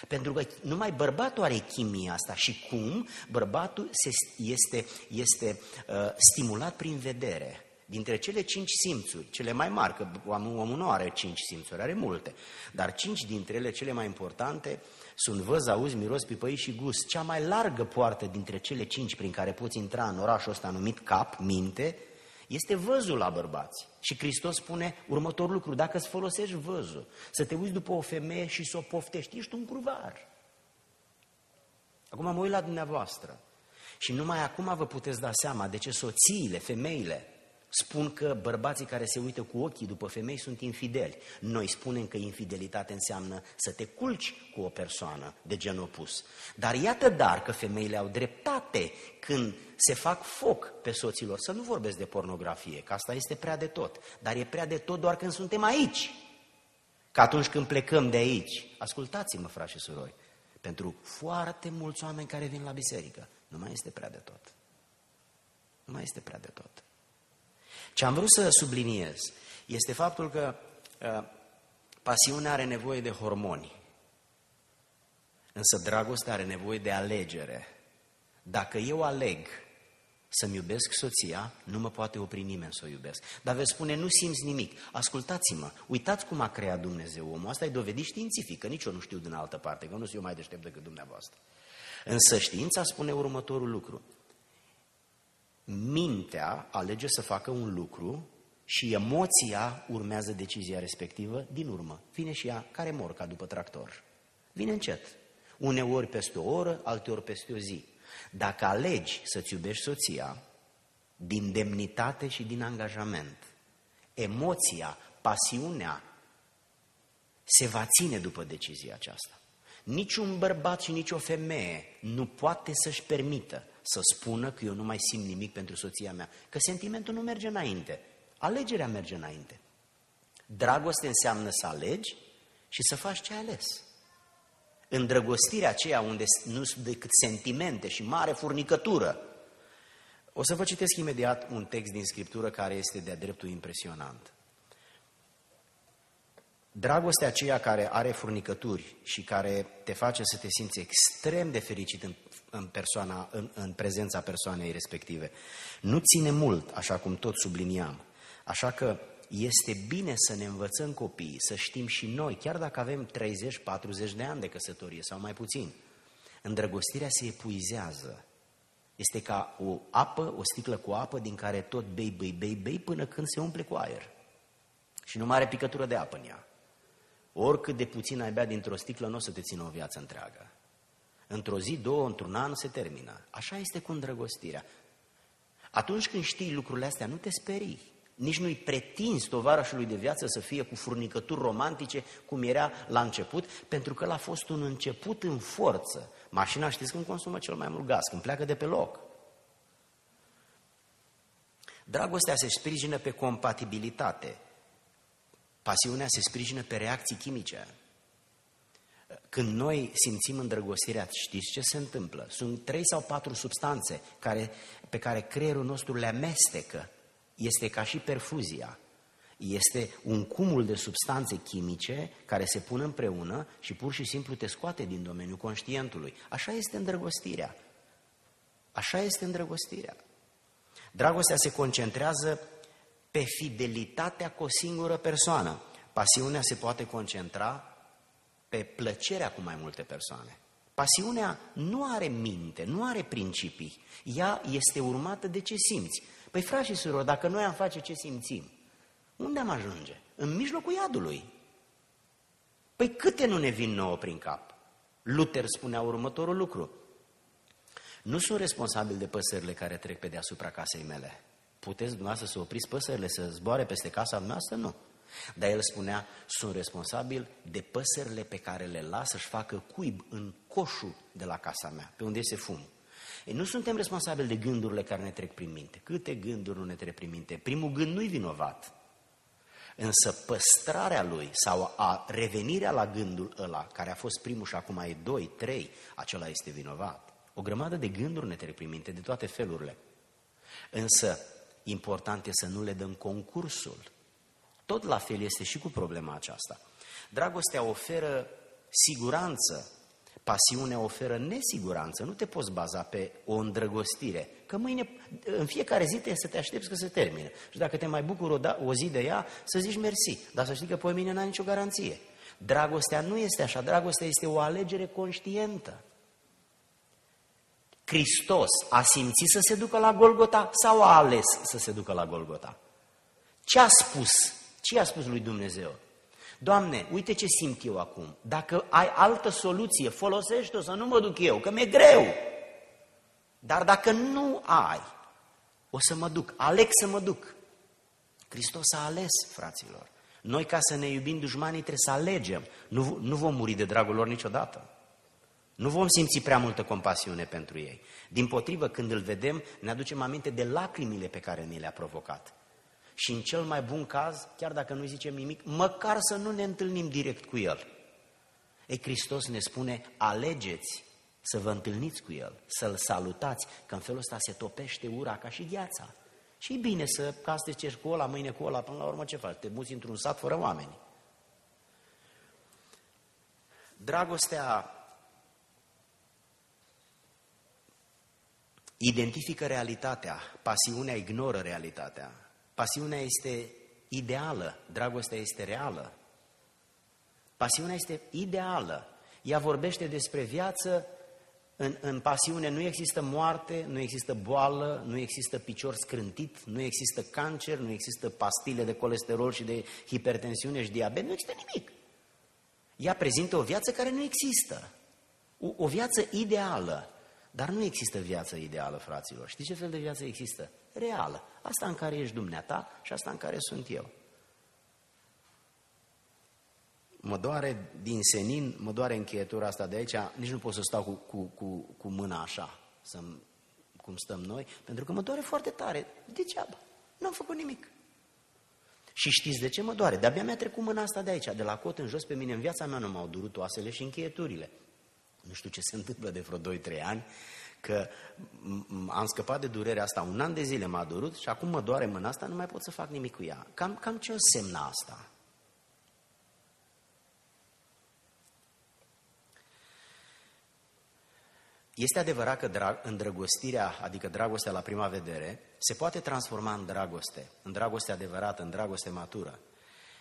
Pentru că numai bărbatul are chimia asta și cum bărbatul se, este, este uh, stimulat prin vedere. Dintre cele cinci simțuri, cele mai mari, că omul nu are cinci simțuri, are multe, dar cinci dintre ele, cele mai importante, sunt văz, auzi, miros, pipăi și gust. Cea mai largă poartă dintre cele cinci prin care poți intra în orașul ăsta numit cap, minte, este văzul la bărbați. Și Hristos spune următorul lucru, dacă îți folosești văzul, să te uiți după o femeie și să o poftești, ești un curvar. Acum mă uit la dumneavoastră și numai acum vă puteți da seama de ce soțiile, femeile, spun că bărbații care se uită cu ochii după femei sunt infideli. Noi spunem că infidelitate înseamnă să te culci cu o persoană de gen opus. Dar iată dar că femeile au dreptate când se fac foc pe soților. Să nu vorbesc de pornografie, că asta este prea de tot. Dar e prea de tot doar când suntem aici. Că atunci când plecăm de aici, ascultați-mă, frați și surori, pentru foarte mulți oameni care vin la biserică, nu mai este prea de tot. Nu mai este prea de tot. Ce am vrut să subliniez este faptul că uh, pasiunea are nevoie de hormoni, însă dragostea are nevoie de alegere. Dacă eu aleg să-mi iubesc soția, nu mă poate opri nimeni să o iubesc. Dar veți spune, nu simți nimic. Ascultați-mă, uitați cum a creat Dumnezeu omul. Asta e dovedit științific, că nici eu nu știu din altă parte, că nu sunt eu mai deștept decât dumneavoastră. Însă știința spune următorul lucru mintea alege să facă un lucru și emoția urmează decizia respectivă din urmă. Vine și ea care morca după tractor. Vine încet. Uneori peste o oră, alteori peste o zi. Dacă alegi să-ți iubești soția, din demnitate și din angajament, emoția, pasiunea se va ține după decizia aceasta. Niciun bărbat și nicio femeie nu poate să-și permită să spună că eu nu mai simt nimic pentru soția mea, că sentimentul nu merge înainte, alegerea merge înainte. Dragoste înseamnă să alegi și să faci ce ai ales. Îndrăgostirea aceea unde nu sunt decât sentimente și mare furnicătură. O să vă citesc imediat un text din Scriptură care este de-a dreptul impresionant. Dragostea aceea care are furnicături și care te face să te simți extrem de fericit în, în, persoana, în, în prezența persoanei respective, nu ține mult, așa cum tot subliniam. Așa că este bine să ne învățăm copiii, să știm și noi, chiar dacă avem 30-40 de ani de căsătorie sau mai puțin, îndrăgostirea se epuizează. Este ca o apă, o sticlă cu apă din care tot bei, bei, bei, bei până când se umple cu aer. Și nu mai are picătură de apă în ea. Oricât de puțin ai bea dintr-o sticlă, nu o să te țină o viață întreagă. Într-o zi, două, într-un an se termină. Așa este cu îndrăgostirea. Atunci când știi lucrurile astea, nu te sperii. Nici nu-i pretinzi tovarășului de viață să fie cu furnicături romantice, cum era la început, pentru că l-a fost un început în forță. Mașina știți când consumă cel mai mult gaz, când pleacă de pe loc. Dragostea se sprijină pe compatibilitate, Pasiunea se sprijină pe reacții chimice. Când noi simțim îndrăgostirea, știți ce se întâmplă? Sunt trei sau patru substanțe care, pe care creierul nostru le amestecă. Este ca și perfuzia. Este un cumul de substanțe chimice care se pun împreună și pur și simplu te scoate din domeniul conștientului. Așa este îndrăgostirea. Așa este îndrăgostirea. Dragostea se concentrează pe fidelitatea cu o singură persoană. Pasiunea se poate concentra pe plăcerea cu mai multe persoane. Pasiunea nu are minte, nu are principii. Ea este urmată de ce simți. Păi, frați și surori, dacă noi am face ce simțim, unde am ajunge? În mijlocul iadului. Păi câte nu ne vin nouă prin cap? Luther spunea următorul lucru. Nu sunt responsabil de păsările care trec pe deasupra casei mele. Puteți dumneavoastră să opriți păsările să zboare peste casa noastră? Nu. Dar el spunea, sunt responsabil de păsările pe care le las să-și facă cuib în coșul de la casa mea, pe unde se fum. Ei, nu suntem responsabili de gândurile care ne trec prin minte. Câte gânduri nu ne trec prin minte? Primul gând nu-i vinovat. Însă păstrarea lui sau a revenirea la gândul ăla, care a fost primul și acum e doi, trei, acela este vinovat. O grămadă de gânduri ne trec prin minte, de toate felurile. Însă, important este să nu le dăm concursul. Tot la fel este și cu problema aceasta. Dragostea oferă siguranță, pasiunea oferă nesiguranță. Nu te poți baza pe o îndrăgostire, că mâine, în fiecare zi trebuie să te aștepți că se termine. Și dacă te mai bucuri o, da, o zi de ea, să zici mersi. Dar să știi că pe mine n-ai nicio garanție. Dragostea nu este așa, dragostea este o alegere conștientă. Hristos a simțit să se ducă la Golgota sau a ales să se ducă la Golgota? Ce a spus? Ce a spus lui Dumnezeu? Doamne, uite ce simt eu acum. Dacă ai altă soluție, folosește-o să nu mă duc eu, că mi-e greu. Dar dacă nu ai, o să mă duc, aleg să mă duc. Hristos a ales, fraților. Noi, ca să ne iubim dușmanii, trebuie să alegem. Nu, nu vom muri de dragul lor niciodată. Nu vom simți prea multă compasiune pentru ei. Din potrivă, când îl vedem, ne aducem aminte de lacrimile pe care ni le-a provocat. Și în cel mai bun caz, chiar dacă nu zicem nimic, măcar să nu ne întâlnim direct cu el. Ei, Hristos ne spune, alegeți să vă întâlniți cu el, să-l salutați, că în felul ăsta se topește ura ca și gheața. Și e bine să, ca astăzi cu ăla, mâine cu ăla, până la urmă ce faci? Te muți într-un sat fără oameni. Dragostea identifică realitatea, pasiunea ignoră realitatea. Pasiunea este ideală, dragostea este reală. Pasiunea este ideală. Ea vorbește despre viață, în, în pasiune nu există moarte, nu există boală, nu există picior scrântit, nu există cancer, nu există pastile de colesterol și de hipertensiune și diabet, nu există nimic. Ea prezintă o viață care nu există. O, o viață ideală. Dar nu există viață ideală, fraților. Știți ce fel de viață există? Reală. Asta în care ești dumneata și asta în care sunt eu. Mă doare din senin, mă doare încheietura asta de aici, nici nu pot să stau cu, cu, cu, cu mâna așa, să cum stăm noi, pentru că mă doare foarte tare. Degeaba. Nu am făcut nimic. Și știți de ce mă doare? De-abia mi-a trecut mâna asta de aici, de la cot în jos, pe mine în viața mea nu m-au durut oasele și încheieturile nu știu ce se întâmplă de vreo 2-3 ani, că am scăpat de durerea asta, un an de zile m-a durut și acum mă doare mâna asta, nu mai pot să fac nimic cu ea. Cam, cam ce însemna asta? Este adevărat că drag, îndrăgostirea, adică dragostea la prima vedere, se poate transforma în dragoste, în dragoste adevărată, în dragoste matură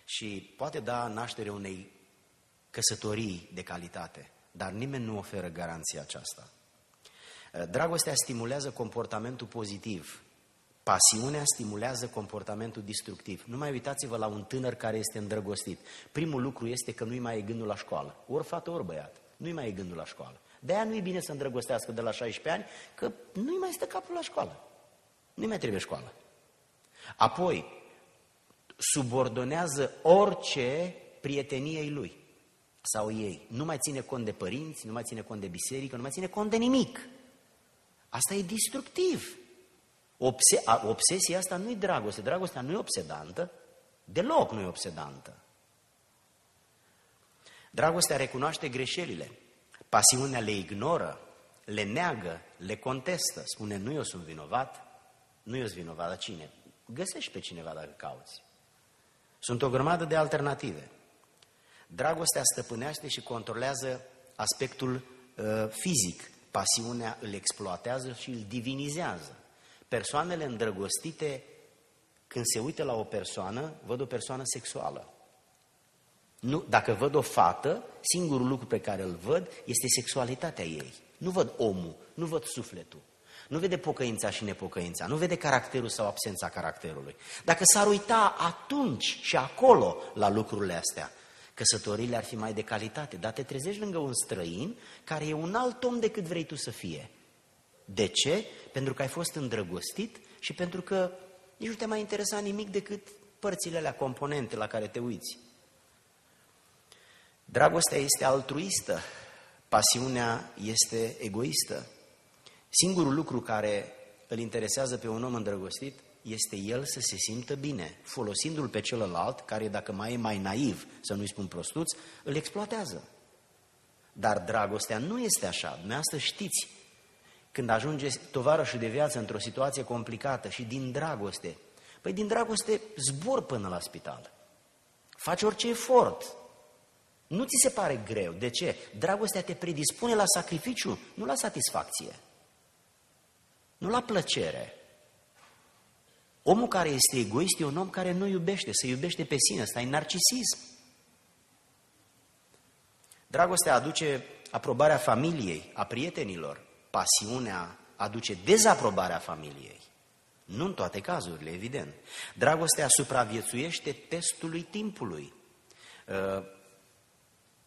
și poate da naștere unei căsătorii de calitate. Dar nimeni nu oferă garanția aceasta. Uh, dragostea stimulează comportamentul pozitiv. Pasiunea stimulează comportamentul destructiv. Nu mai uitați-vă la un tânăr care este îndrăgostit. Primul lucru este că nu-i mai e gândul la școală. Ori fată, ori băiat. Nu-i mai e gândul la școală. De-aia nu e bine să îndrăgostească de la 16 ani, că nu-i mai stă capul la școală. Nu-i mai trebuie școală. Apoi, subordonează orice prieteniei lui sau ei. Nu mai ține cont de părinți, nu mai ține cont de biserică, nu mai ține cont de nimic. Asta e destructiv. Obse a, obsesia asta nu e dragoste. Dragostea nu e obsedantă. Deloc nu e obsedantă. Dragostea recunoaște greșelile. Pasiunea le ignoră, le neagă, le contestă. Spune, nu eu sunt vinovat, nu eu sunt vinovat, dar cine? Găsești pe cineva dacă cauți. Sunt o grămadă de alternative. Dragostea stăpânește și controlează aspectul uh, fizic. Pasiunea îl exploatează și îl divinizează. Persoanele îndrăgostite, când se uită la o persoană, văd o persoană sexuală. Nu, dacă văd o fată, singurul lucru pe care îl văd este sexualitatea ei. Nu văd omul, nu văd sufletul. Nu vede pocăința și nepocăința, nu vede caracterul sau absența caracterului. Dacă s-ar uita atunci și acolo la lucrurile astea, căsătorile ar fi mai de calitate, dar te trezești lângă un străin care e un alt om decât vrei tu să fie. De ce? Pentru că ai fost îndrăgostit și pentru că nici nu te mai interesa nimic decât părțile alea, componente la care te uiți. Dragostea este altruistă, pasiunea este egoistă. Singurul lucru care îl interesează pe un om îndrăgostit este el să se simtă bine, folosindu-l pe celălalt, care dacă mai e mai naiv, să nu-i spun prostuț, îl exploatează. Dar dragostea nu este așa. Dumneavoastră știți, când ajunge tovarășul de viață într-o situație complicată și din dragoste, păi din dragoste zbor până la spital. Faci orice efort. Nu ți se pare greu. De ce? Dragostea te predispune la sacrificiu, nu la satisfacție. Nu la plăcere. Omul care este egoist e un om care nu iubește, se iubește pe sine, ăsta e narcisism. Dragostea aduce aprobarea familiei, a prietenilor. Pasiunea aduce dezaprobarea familiei. Nu în toate cazurile, evident. Dragostea supraviețuiește testului timpului. Uh,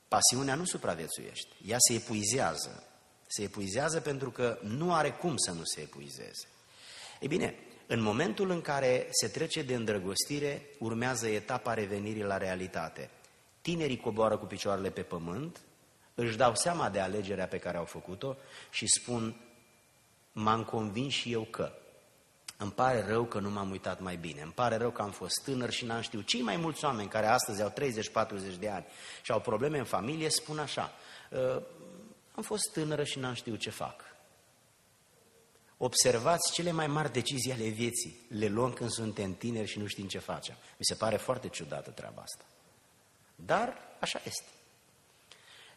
pasiunea nu supraviețuiește, ea se epuizează. Se epuizează pentru că nu are cum să nu se epuizeze. Ei bine, în momentul în care se trece de îndrăgostire, urmează etapa revenirii la realitate. Tinerii coboară cu picioarele pe pământ, își dau seama de alegerea pe care au făcut-o și spun, m-am convins și eu că. Îmi pare rău că nu m-am uitat mai bine, îmi pare rău că am fost tânăr și n-am știut. Cei mai mulți oameni care astăzi au 30-40 de ani și au probleme în familie spun așa, ă, am fost tânără și n-am știut ce fac. Observați cele mai mari decizii ale vieții. Le luăm când suntem tineri și nu știm ce facem. Mi se pare foarte ciudată treaba asta. Dar așa este.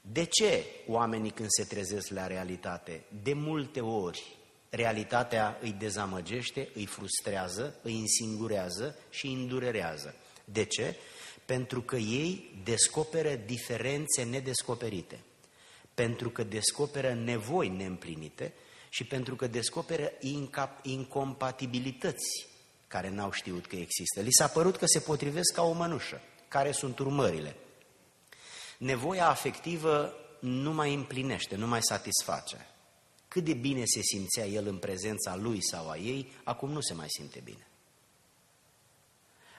De ce oamenii când se trezesc la realitate, de multe ori realitatea îi dezamăgește, îi frustrează, îi însingurează și îi îndurerează? De ce? Pentru că ei descoperă diferențe nedescoperite, pentru că descoperă nevoi neîmplinite și pentru că descoperă incompatibilități care n-au știut că există. Li s-a părut că se potrivesc ca o mănușă. Care sunt urmările? Nevoia afectivă nu mai împlinește, nu mai satisface. Cât de bine se simțea el în prezența lui sau a ei, acum nu se mai simte bine.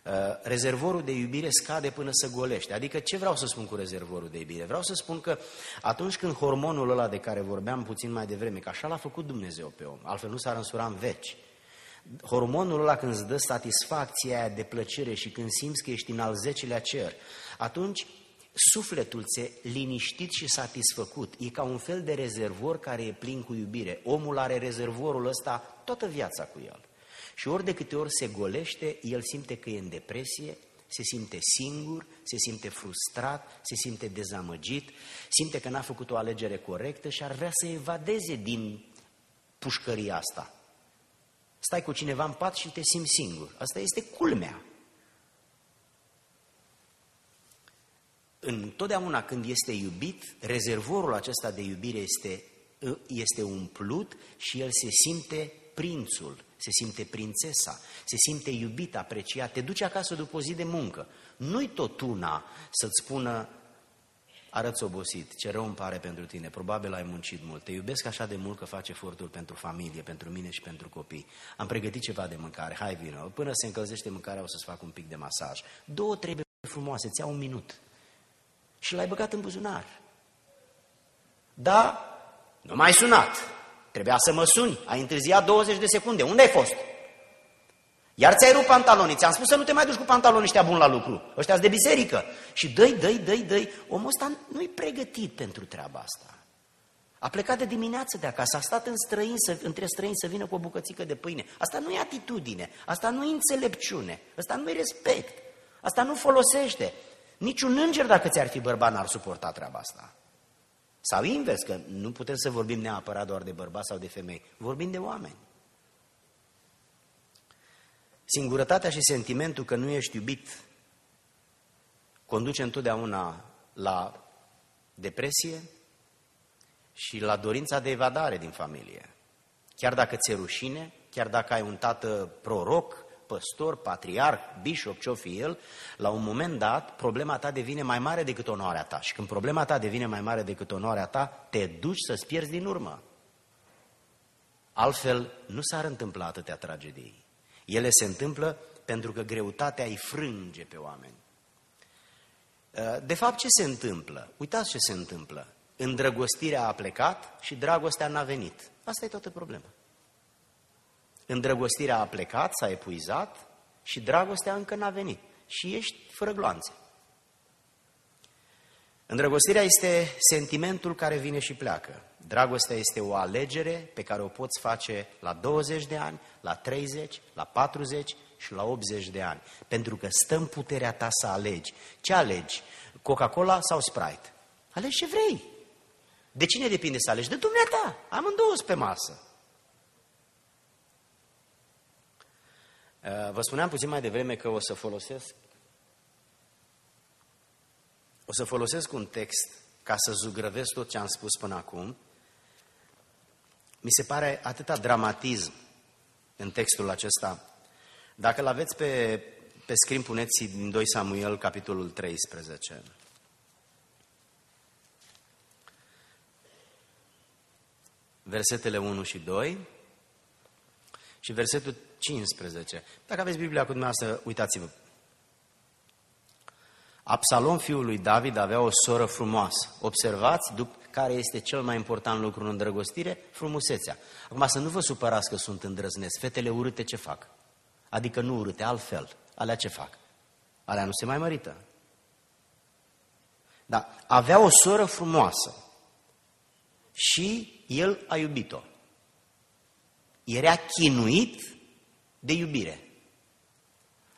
Uh, rezervorul de iubire scade până să golește. Adică ce vreau să spun cu rezervorul de iubire? Vreau să spun că atunci când hormonul ăla de care vorbeam puțin mai devreme, că așa l-a făcut Dumnezeu pe om, altfel nu s-ar însura în veci, hormonul ăla când îți dă satisfacția aia de plăcere și când simți că ești în al zecelea cer, atunci sufletul ți liniștit și satisfăcut. E ca un fel de rezervor care e plin cu iubire. Omul are rezervorul ăsta toată viața cu el. Și ori de câte ori se golește, el simte că e în depresie, se simte singur, se simte frustrat, se simte dezamăgit, simte că n-a făcut o alegere corectă și ar vrea să evadeze din pușcăria asta. Stai cu cineva în pat și te simți singur. Asta este culmea. Întotdeauna când este iubit, rezervorul acesta de iubire este, este umplut și el se simte prințul, se simte prințesa, se simte iubit, apreciat, te duce acasă după o zi de muncă. Nu-i tot una să-ți spună, arăți obosit, ce rău îmi pare pentru tine, probabil ai muncit mult, te iubesc așa de mult că faci efortul pentru familie, pentru mine și pentru copii. Am pregătit ceva de mâncare, hai vină, până se încălzește mâncarea o să-ți fac un pic de masaj. Două trebuie frumoase, ți un minut. Și l-ai băgat în buzunar. Da, nu mai sunat. Trebuia să mă suni, ai întârziat 20 de secunde. Unde ai fost? Iar ți-ai rupt pantalonii. Ți-am spus să nu te mai duci cu pantalonii ăștia buni la lucru. Ăștia de biserică. Și dăi, dăi, dăi, dăi. Omul ăsta nu-i pregătit pentru treaba asta. A plecat de dimineață de acasă, a stat în străin să, între străini să vină cu o bucățică de pâine. Asta nu e atitudine, asta nu e înțelepciune, asta nu e respect. Asta nu folosește. Niciun înger, dacă ți-ar fi bărbat, n-ar suporta treaba asta. Sau invers, că nu putem să vorbim neapărat doar de bărbați sau de femei. Vorbim de oameni. Singurătatea și sentimentul că nu ești iubit conduce întotdeauna la depresie și la dorința de evadare din familie. Chiar dacă ți-e rușine, chiar dacă ai un tată proroc, păstor, patriarh, bishop, ce-o fi el, la un moment dat, problema ta devine mai mare decât onoarea ta. Și când problema ta devine mai mare decât onoarea ta, te duci să-ți pierzi din urmă. Altfel, nu s-ar întâmpla atâtea tragedii. Ele se întâmplă pentru că greutatea îi frânge pe oameni. De fapt, ce se întâmplă? Uitați ce se întâmplă. Îndrăgostirea a plecat și dragostea n-a venit. Asta e toată problema. Îndrăgostirea a plecat, s-a epuizat și dragostea încă n-a venit. Și ești fără gloanțe. Îndrăgostirea este sentimentul care vine și pleacă. Dragostea este o alegere pe care o poți face la 20 de ani, la 30, la 40 și la 80 de ani. Pentru că stă în puterea ta să alegi. Ce alegi? Coca-Cola sau Sprite? Alegi ce vrei. De cine depinde să alegi? De dumneata. Amândouă pe masă. Vă spuneam puțin mai devreme că o să folosesc o să folosesc un text ca să zugrăvesc tot ce am spus până acum. Mi se pare atâta dramatism în textul acesta. Dacă îl aveți pe, pe scrim, puneți din 2 Samuel, capitolul 13. Versetele 1 și 2 și versetul 15. Dacă aveți Biblia cu dumneavoastră, uitați-vă. Absalom, fiul lui David, avea o soră frumoasă. Observați după care este cel mai important lucru în îndrăgostire? Frumusețea. Acum să nu vă supărați că sunt îndrăznesc. Fetele urâte ce fac? Adică nu urâte, altfel. Alea ce fac? Alea nu se mai mărită. Da, avea o soră frumoasă și el a iubit-o. Era chinuit de iubire.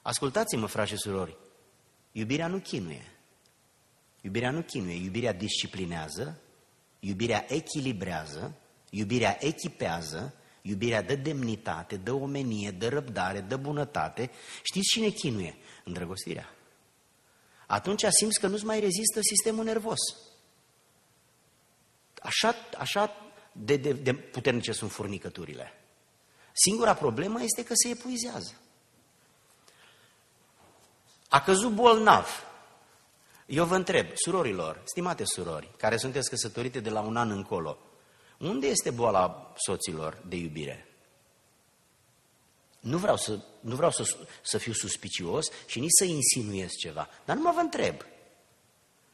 Ascultați-mă, frați și surori, iubirea nu chinuie. Iubirea nu chinuie, iubirea disciplinează, iubirea echilibrează, iubirea echipează, iubirea dă demnitate, dă omenie, dă răbdare, dă bunătate. Știți cine chinuie? Îndrăgostirea. Atunci simți că nu-ți mai rezistă sistemul nervos. Așa, așa de, de, de puternice sunt furnicăturile. Singura problemă este că se epuizează. A căzut bolnav. Eu vă întreb, surorilor, stimate surori, care sunteți căsătorite de la un an încolo, unde este boala soților de iubire? Nu vreau să, nu vreau să, să fiu suspicios și nici să insinuez ceva, dar nu mă vă întreb.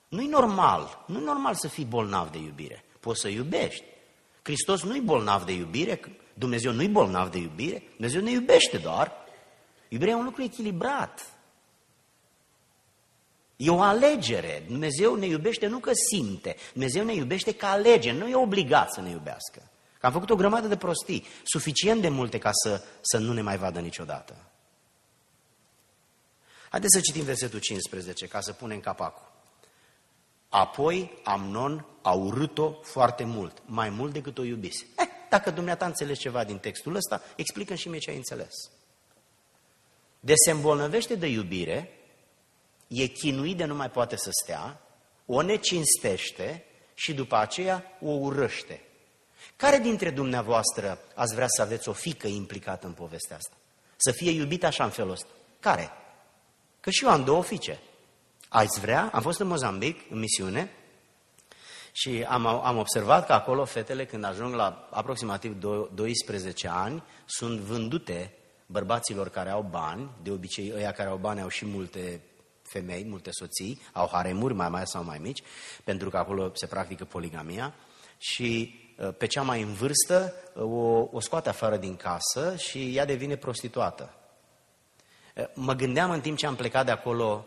Nu-i normal, nu-i normal să fii bolnav de iubire. Poți să iubești. Hristos nu-i bolnav de iubire, Dumnezeu nu-i bolnav de iubire, Dumnezeu ne iubește doar. Iubirea e un lucru echilibrat. E o alegere. Dumnezeu ne iubește nu că simte, Dumnezeu ne iubește ca alege, nu e obligat să ne iubească. Că am făcut o grămadă de prostii, suficient de multe ca să, să nu ne mai vadă niciodată. Haideți să citim versetul 15 ca să punem capacul. Apoi Amnon a urât-o foarte mult, mai mult decât o iubise. Eh, dacă dumneata înțelegi ceva din textul ăsta, explică și mie ce ai înțeles. De se îmbolnăvește de iubire, e chinuit de nu mai poate să stea, o necinstește și după aceea o urăște. Care dintre dumneavoastră ați vrea să aveți o fică implicată în povestea asta? Să fie iubită așa în felul ăsta? Care? Că și eu am două fiice. Ați vrea? Am fost în Mozambic, în misiune, și am, am observat că acolo fetele, când ajung la aproximativ 12 ani, sunt vândute bărbaților care au bani, de obicei ăia care au bani au și multe femei, multe soții, au haremuri mai mari sau mai mici, pentru că acolo se practică poligamia și uh, pe cea mai în vârstă uh, o, o scoate afară din casă și ea devine prostituată. Uh, mă gândeam în timp ce am plecat de acolo,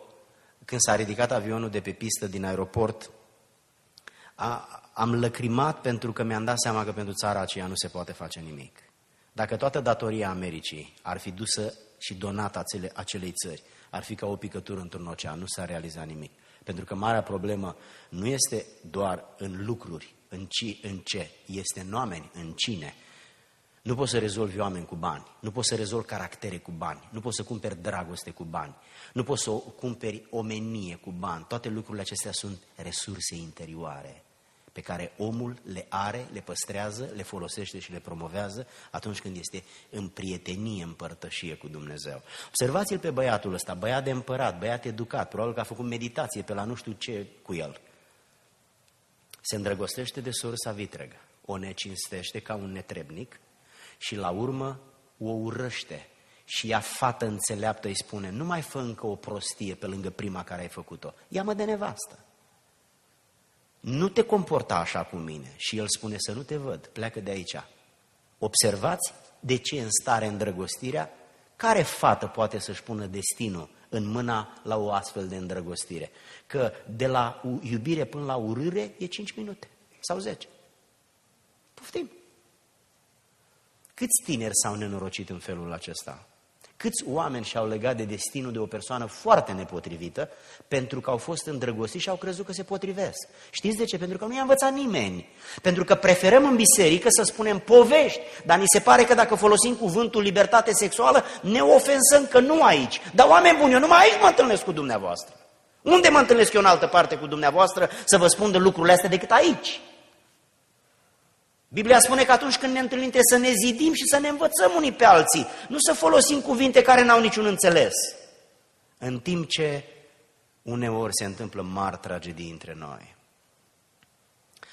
când s-a ridicat avionul de pe pistă din aeroport, a, am lăcrimat pentru că mi-am dat seama că pentru țara aceea nu se poate face nimic. Dacă toată datoria Americii ar fi dusă și donată acele, acelei țări, ar fi ca o picătură într-un ocean, nu s-ar realiza nimic. Pentru că marea problemă nu este doar în lucruri, în, ci, în ce, este în oameni, în cine. Nu poți să rezolvi oameni cu bani, nu poți să rezolvi caractere cu bani, nu poți să cumperi dragoste cu bani, nu poți să cumperi omenie cu bani. Toate lucrurile acestea sunt resurse interioare pe care omul le are, le păstrează, le folosește și le promovează atunci când este în prietenie, în părtășie cu Dumnezeu. Observați-l pe băiatul ăsta, băiat de împărat, băiat educat, probabil că a făcut meditație pe la nu știu ce cu el. Se îndrăgostește de sursa vitregă, o necinstește ca un netrebnic și la urmă o urăște. Și ea, fată înțeleaptă, îi spune, nu mai fă încă o prostie pe lângă prima care ai făcut-o, ia-mă de nevastă nu te comporta așa cu mine. Și el spune să nu te văd, pleacă de aici. Observați de ce în stare îndrăgostirea, care fată poate să-și pună destinul în mâna la o astfel de îndrăgostire? Că de la iubire până la urâre e 5 minute sau 10. Poftim. Câți tineri s-au nenorocit în felul acesta? Câți oameni și-au legat de destinul de o persoană foarte nepotrivită pentru că au fost îndrăgostiți și au crezut că se potrivesc. Știți de ce? Pentru că nu i-a învățat nimeni. Pentru că preferăm în biserică să spunem povești, dar ni se pare că dacă folosim cuvântul libertate sexuală, ne ofensăm că nu aici. Dar oameni buni, eu numai aici mă întâlnesc cu dumneavoastră. Unde mă întâlnesc eu în altă parte cu dumneavoastră să vă spun de lucrurile astea decât aici? Biblia spune că atunci când ne întâlnim trebuie să ne zidim și să ne învățăm unii pe alții, nu să folosim cuvinte care n-au niciun înțeles. În timp ce uneori se întâmplă mari tragedii între noi.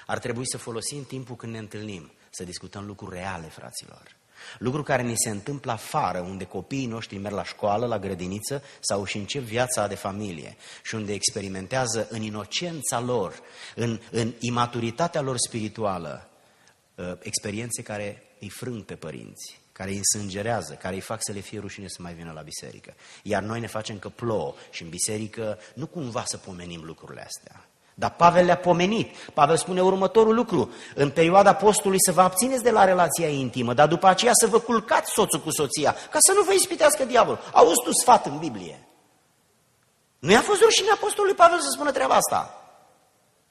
Ar trebui să folosim timpul când ne întâlnim, să discutăm lucruri reale, fraților. Lucruri care ni se întâmplă afară, unde copiii noștri merg la școală, la grădiniță sau și încep viața de familie și unde experimentează în inocența lor, în, în imaturitatea lor spirituală, Uh, experiențe care îi frâng pe părinți, care îi însângerează, care îi fac să le fie rușine să mai vină la biserică. Iar noi ne facem că plouă și în biserică nu cumva să pomenim lucrurile astea. Dar Pavel le-a pomenit. Pavel spune următorul lucru. În perioada postului să vă abțineți de la relația intimă, dar după aceea să vă culcați soțul cu soția, ca să nu vă ispitească diavolul. Auzi tu sfat în Biblie. Nu i-a fost rușine apostolului Pavel să spună treaba asta?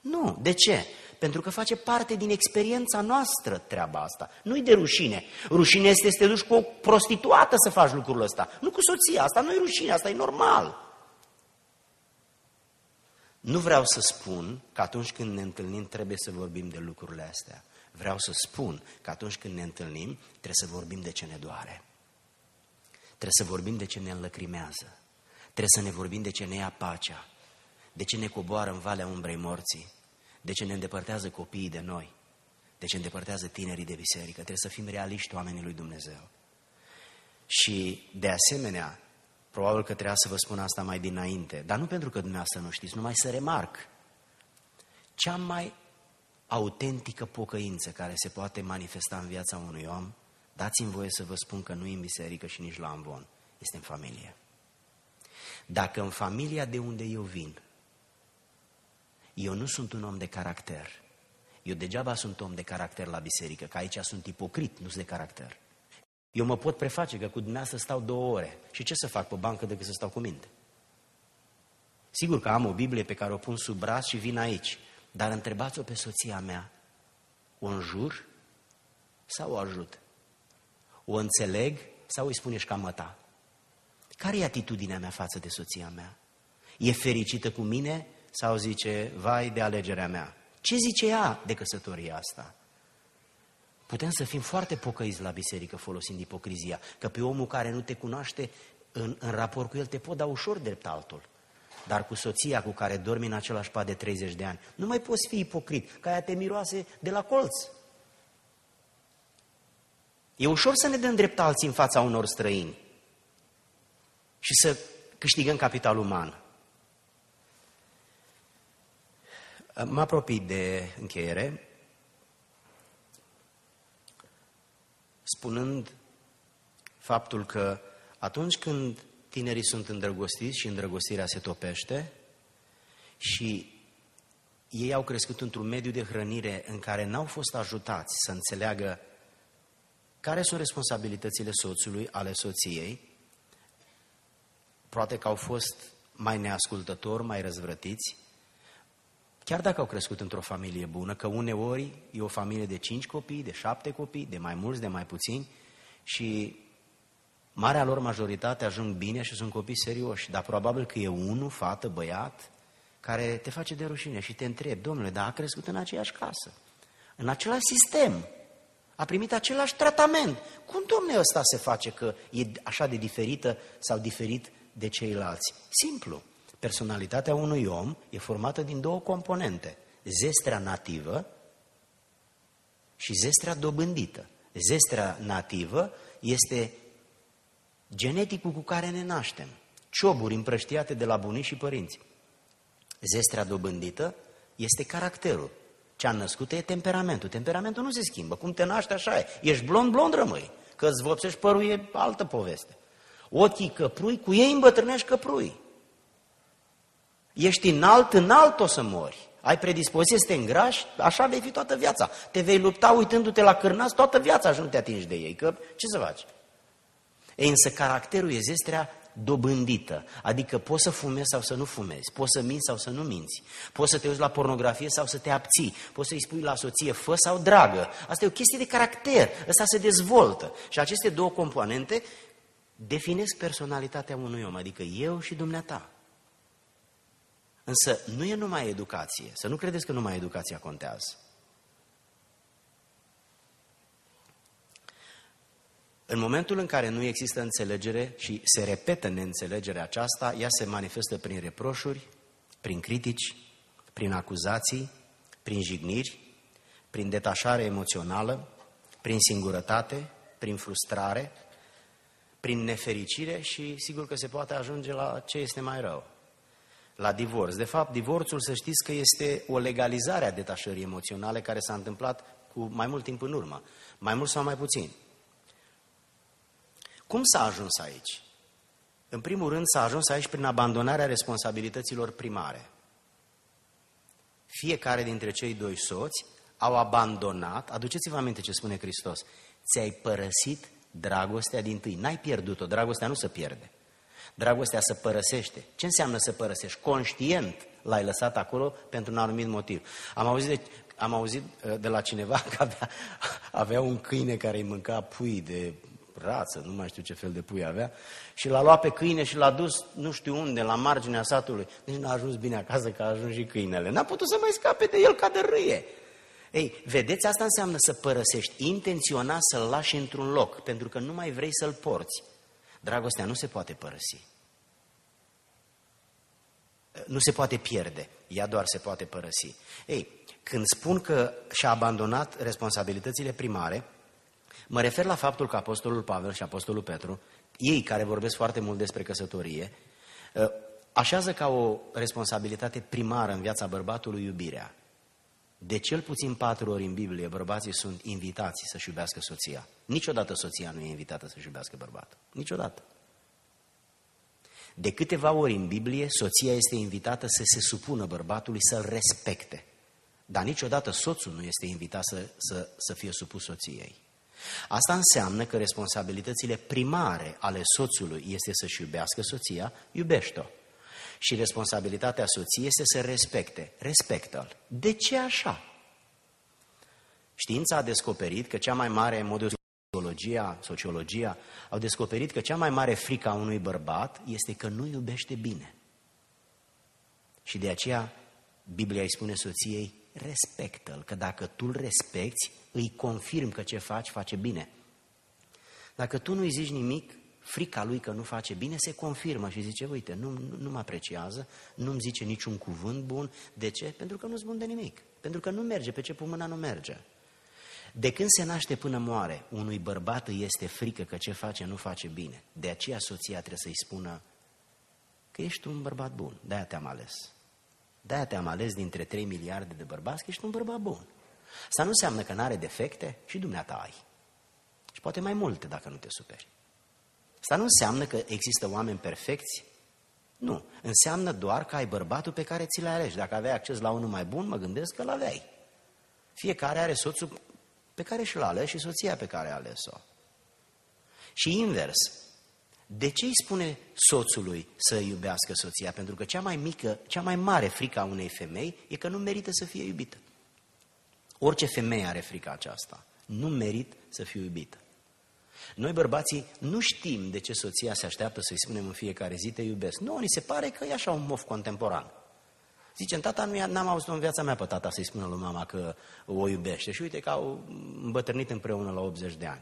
Nu. De ce? Pentru că face parte din experiența noastră treaba asta. Nu-i de rușine. Rușine este să te duci cu o prostituată să faci lucrul ăsta. Nu cu soția. Asta nu e rușine, asta e normal. Nu vreau să spun că atunci când ne întâlnim trebuie să vorbim de lucrurile astea. Vreau să spun că atunci când ne întâlnim trebuie să vorbim de ce ne doare. Trebuie să vorbim de ce ne înlăcrimează. Trebuie să ne vorbim de ce ne ia pacea. De ce ne coboară în valea umbrei morții de ce ne îndepărtează copiii de noi, de ce îndepărtează tinerii de biserică. Trebuie să fim realiști oamenii lui Dumnezeu. Și de asemenea, probabil că trebuia să vă spun asta mai dinainte, dar nu pentru că dumneavoastră nu știți, numai să remarc. Cea mai autentică pocăință care se poate manifesta în viața unui om, dați-mi voie să vă spun că nu e în biserică și nici la ambon, este în familie. Dacă în familia de unde eu vin eu nu sunt un om de caracter. Eu degeaba sunt om de caracter la biserică, că aici sunt ipocrit, nu sunt de caracter. Eu mă pot preface că cu dumneavoastră stau două ore. Și ce să fac pe bancă decât să stau cu minte? Sigur că am o Biblie pe care o pun sub braț și vin aici. Dar întrebați-o pe soția mea. O înjur sau o ajut? O înțeleg sau îi spun ești cam ta? Care e atitudinea mea față de soția mea? E fericită cu mine sau zice, vai de alegerea mea? Ce zice ea de căsătoria asta? Putem să fim foarte pocăiți la biserică folosind ipocrizia, că pe omul care nu te cunoaște, în, în raport cu el te pot da ușor drept altul. Dar cu soția cu care dormi în același pat de 30 de ani, nu mai poți fi ipocrit, că aia te miroase de la colț. E ușor să ne dăm drept alții în fața unor străini și să câștigăm capital uman. Mă apropii de încheiere, spunând faptul că atunci când tinerii sunt îndrăgostiți și îndrăgostirea se topește și ei au crescut într-un mediu de hrănire în care n-au fost ajutați să înțeleagă care sunt responsabilitățile soțului, ale soției, poate că au fost mai neascultători, mai răzvrătiți, chiar dacă au crescut într-o familie bună, că uneori e o familie de cinci copii, de șapte copii, de mai mulți, de mai puțini, și marea lor majoritate ajung bine și sunt copii serioși, dar probabil că e unul, fată, băiat, care te face de rușine și te întrebi, domnule, dar a crescut în aceeași casă, în același sistem, a primit același tratament. Cum, domnule, ăsta se face că e așa de diferită sau diferit de ceilalți? Simplu. Personalitatea unui om e formată din două componente. Zestrea nativă și zestrea dobândită. Zestrea nativă este geneticul cu care ne naștem. Cioburi împrăștiate de la bunici și părinți. Zestrea dobândită este caracterul. Ce a născut e temperamentul. Temperamentul nu se schimbă. Cum te naști, așa e. Ești blond, blond rămâi. Că îți vopsești părul e altă poveste. Ochii căprui, cu ei îmbătrânești căprui. Ești înalt, înalt o să mori. Ai predispoziție să te îngrași, așa vei fi toată viața. Te vei lupta uitându-te la cârnați toată viața și nu te atingi de ei. Că ce să faci? Ei, însă caracterul e zestrea dobândită. Adică poți să fumezi sau să nu fumezi, poți să minți sau să nu minți, poți să te uiți la pornografie sau să te abții, poți să-i spui la soție fă sau dragă. Asta e o chestie de caracter, ăsta se dezvoltă. Și aceste două componente definesc personalitatea unui om, adică eu și dumneata. Însă nu e numai educație, să nu credeți că numai educația contează. În momentul în care nu există înțelegere și se repetă neînțelegerea aceasta, ea se manifestă prin reproșuri, prin critici, prin acuzații, prin jigniri, prin detașare emoțională, prin singurătate, prin frustrare, prin nefericire și sigur că se poate ajunge la ce este mai rău, la divorț. De fapt, divorțul, să știți că este o legalizare a detașării emoționale care s-a întâmplat cu mai mult timp în urmă, mai mult sau mai puțin. Cum s-a ajuns aici? În primul rând s-a ajuns aici prin abandonarea responsabilităților primare. Fiecare dintre cei doi soți au abandonat, aduceți-vă aminte ce spune Hristos, ți-ai părăsit dragostea din tâi. N-ai pierdut-o, dragostea nu se pierde. Dragostea se părăsește. Ce înseamnă să părăsești? Conștient l-ai lăsat acolo pentru un anumit motiv. Am auzit de, am auzit uh, de la cineva că avea, avea un câine care îi mânca pui de rață, nu mai știu ce fel de pui avea, și l-a luat pe câine și l-a dus nu știu unde, la marginea satului. Deci n-a ajuns bine acasă că a ajuns și câinele. N-a putut să mai scape de el ca de râie. Ei, vedeți, asta înseamnă să părăsești, intenționa să-l lași într-un loc, pentru că nu mai vrei să-l porți. Dragostea nu se poate părăsi. Nu se poate pierde, ea doar se poate părăsi. Ei, când spun că și-a abandonat responsabilitățile primare, Mă refer la faptul că Apostolul Pavel și Apostolul Petru, ei care vorbesc foarte mult despre căsătorie, ă, așează ca o responsabilitate primară în viața bărbatului iubirea. De cel puțin patru ori în Biblie, bărbații sunt invitați să-și iubească soția. Niciodată soția nu e invitată să-și iubească bărbatul. Niciodată. De câteva ori în Biblie, soția este invitată să se supună bărbatului, să-l respecte. Dar niciodată soțul nu este invitat să, să, să fie supus soției. Asta înseamnă că responsabilitățile primare ale soțului este să-și iubească soția, iubește-o. Și responsabilitatea soției este să respecte, respectă-l. De ce așa? Știința a descoperit că cea mai mare, în modul sociologia, sociologia, au descoperit că cea mai mare frică a unui bărbat este că nu iubește bine. Și de aceea Biblia îi spune soției, respectă-l, că dacă tu îl respecti, îi confirm că ce faci, face bine. Dacă tu nu-i zici nimic, frica lui că nu face bine se confirmă și zice, uite, nu, nu, nu mă apreciază, nu-mi zice niciun cuvânt bun. De ce? Pentru că nu-ți bun de nimic. Pentru că nu merge, pe ce pun mâna nu merge. De când se naște până moare, unui bărbat îi este frică că ce face nu face bine. De aceea soția trebuie să-i spună că ești un bărbat bun, de-aia te-am ales. De-aia te-am ales dintre 3 miliarde de bărbați că ești un bărbat bun. Asta nu înseamnă că nu are defecte și dumneata ai. Și poate mai multe dacă nu te superi. Asta nu înseamnă că există oameni perfecți. Nu. Înseamnă doar că ai bărbatul pe care ți l alegi. Dacă aveai acces la unul mai bun, mă gândesc că l aveai. Fiecare are soțul pe care și l-a ales și soția pe care a ales-o. Și invers. De ce îi spune soțului să iubească soția? Pentru că cea mai mică, cea mai mare frică a unei femei e că nu merită să fie iubită. Orice femeie are frica aceasta. Nu merit să fiu iubită. Noi bărbații nu știm de ce soția se așteaptă să-i spunem în fiecare zi te iubesc. Nu, ni se pare că e așa un mof contemporan. Zice, tata, nu n-am auzit în viața mea pe tata să-i spună lui mama că o iubește. Și uite că au îmbătrânit împreună la 80 de ani.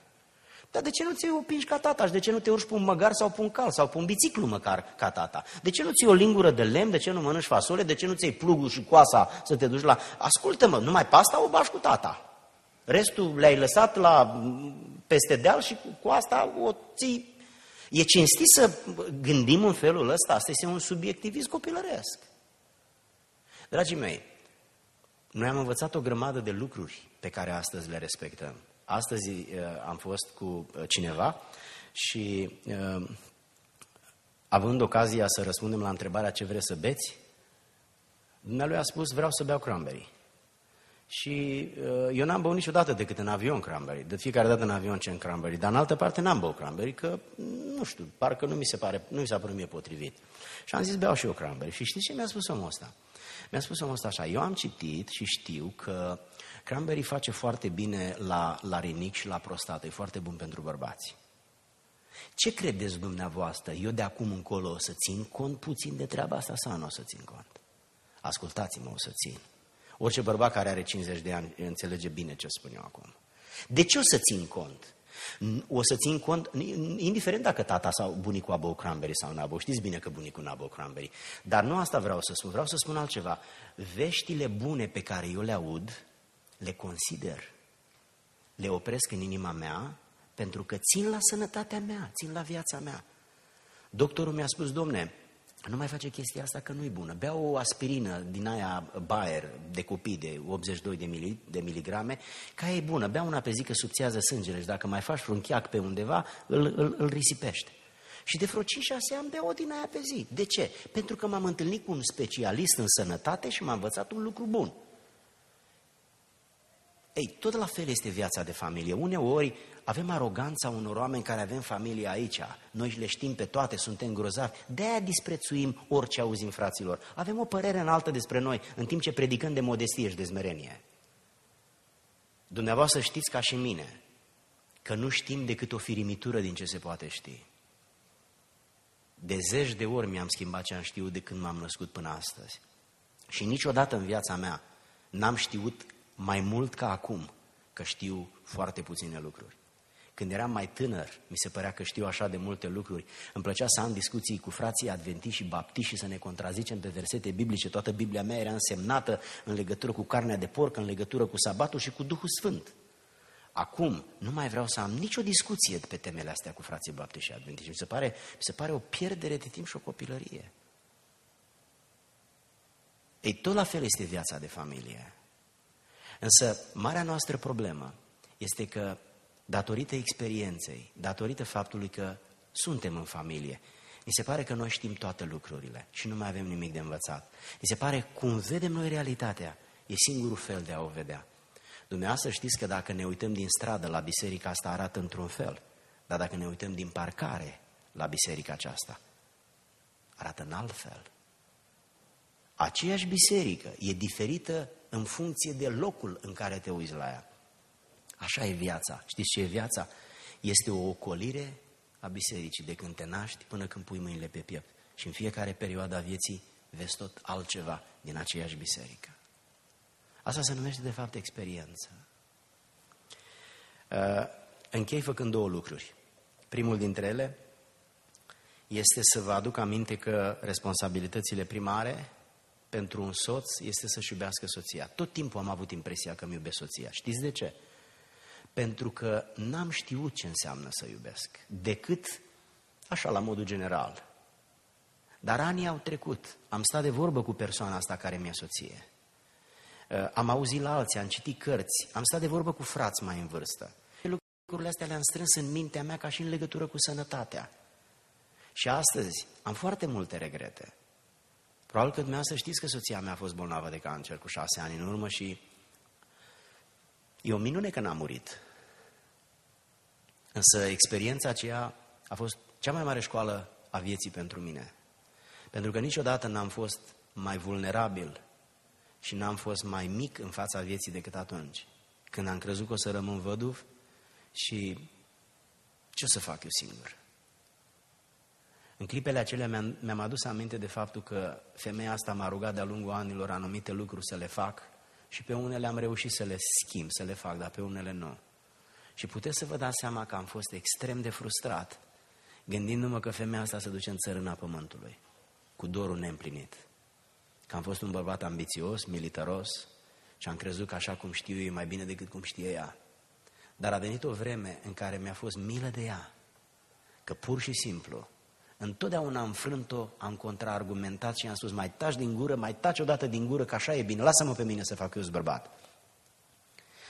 Dar de ce nu ți o pingi ca tata? Și de ce nu te urci pe un măgar sau pe un cal sau pe un biciclu măcar ca tata? De ce nu ți o lingură de lemn? De ce nu mănânci fasole? De ce nu ți plugul și coasa să te duci la... Ascultă-mă, numai pasta o bași cu tata. Restul le-ai lăsat la, peste deal și cu, cu asta o ții. E cinstit să gândim în felul ăsta. Asta este un subiectivism copilăresc. Dragii mei, noi am învățat o grămadă de lucruri pe care astăzi le respectăm. Astăzi uh, am fost cu uh, cineva și uh, având ocazia să răspundem la întrebarea ce vreți să beți, dumnealui a spus vreau să beau cranberry. Și uh, eu n-am băut niciodată decât în avion cranberry. De fiecare dată în avion ce în cranberry. Dar în altă parte n-am băut cranberry, că, nu știu, parcă nu mi se pare, nu mi s-a părut mie potrivit. Și am zis, beau și eu cranberry. Și știți ce mi-a spus omul ăsta? Mi-a spus omul ăsta așa, eu am citit și știu că cranberry face foarte bine la, la rinic și la prostată, e foarte bun pentru bărbați. Ce credeți dumneavoastră? Eu de acum încolo o să țin cont puțin de treaba asta sau nu o să țin cont? Ascultați-mă, o să țin. Orice bărbat care are 50 de ani înțelege bine ce spun eu acum. De ce o să țin cont? O să țin cont, indiferent dacă tata sau bunicul a băut cranberry sau n-a băut, știți bine că bunicul n-a băut cranberry, dar nu asta vreau să spun, vreau să spun altceva. Veștile bune pe care eu le aud, le consider, le opresc în inima mea, pentru că țin la sănătatea mea, țin la viața mea. Doctorul mi-a spus, domne, nu mai face chestia asta că nu-i bună. Bea o aspirină din aia Bayer de copii de 82 de, mili, de miligrame, ca e bună. Bea una pe zi că subțiază sângele și dacă mai faci un chiac pe undeva, îl, îl, îl risipește. Și de vreo 5-6 ani bea o din aia pe zi. De ce? Pentru că m-am întâlnit cu un specialist în sănătate și m-a învățat un lucru bun. Ei, tot la fel este viața de familie. Uneori avem aroganța unor oameni care avem familie aici. Noi le știm pe toate, suntem grozavi. De-aia disprețuim orice auzim, fraților. Avem o părere înaltă despre noi, în timp ce predicăm de modestie și de zmerenie. Dumneavoastră știți ca și mine că nu știm decât o firimitură din ce se poate ști. De zeci de ori mi-am schimbat ce am știut de când m-am născut până astăzi. Și niciodată în viața mea n-am știut mai mult ca acum, că știu foarte puține lucruri. Când eram mai tânăr, mi se părea că știu așa de multe lucruri. Îmi plăcea să am discuții cu frații adventiști și baptiști și să ne contrazicem pe versete biblice. Toată Biblia mea era însemnată în legătură cu carnea de porc, în legătură cu sabatul și cu Duhul Sfânt. Acum nu mai vreau să am nicio discuție pe temele astea cu frații baptiști și adventiști. Mi se pare, mi se pare o pierdere de timp și o copilărie. Ei, tot la fel este viața de familie. Însă, marea noastră problemă este că, datorită experienței, datorită faptului că suntem în familie, mi se pare că noi știm toate lucrurile și nu mai avem nimic de învățat. Mi se pare cum vedem noi realitatea, e singurul fel de a o vedea. Dumneavoastră știți că dacă ne uităm din stradă la biserica asta arată într-un fel, dar dacă ne uităm din parcare la biserica aceasta, arată în alt fel. Aceeași biserică e diferită în funcție de locul în care te uiți la ea. Așa e viața. Știți ce e viața? Este o ocolire a bisericii de când te naști până când pui mâinile pe piept. Și în fiecare perioadă a vieții vezi tot altceva din aceeași biserică. Asta se numește de fapt experiență. Uh, închei făcând două lucruri. Primul dintre ele este să vă aduc aminte că responsabilitățile primare pentru un soț este să-și iubească soția. Tot timpul am avut impresia că îmi iubesc soția. Știți de ce? Pentru că n-am știut ce înseamnă să iubesc, decât așa la modul general. Dar anii au trecut. Am stat de vorbă cu persoana asta care mi-e soție. Uh, am auzit la alții, am citit cărți, am stat de vorbă cu frați mai în vârstă. Lucrurile astea le-am strâns în mintea mea ca și în legătură cu sănătatea. Și astăzi am foarte multe regrete. Probabil că dumneavoastră știți că soția mea a fost bolnavă de cancer cu șase ani în urmă și e o minune că n-a murit. Însă experiența aceea a fost Cea mai mare școală a vieții pentru mine. Pentru că niciodată n-am fost mai vulnerabil și n-am fost mai mic în fața vieții decât atunci. Când am crezut că o să rămân văduv și ce o să fac eu singur? În clipele acelea mi-am, mi adus aminte de faptul că femeia asta m-a rugat de-a lungul anilor anumite lucruri să le fac și pe unele am reușit să le schimb, să le fac, dar pe unele nu. Și puteți să vă dați seama că am fost extrem de frustrat gândindu-mă că femeia asta se duce în țărâna pământului, cu dorul neîmplinit. Că am fost un bărbat ambițios, militaros și am crezut că așa cum știu eu e mai bine decât cum știe ea. Dar a venit o vreme în care mi-a fost milă de ea, că pur și simplu, întotdeauna am frânt-o, am contraargumentat și am spus, mai taci din gură, mai taci odată din gură, că așa e bine, lasă-mă pe mine să fac eu bărbat.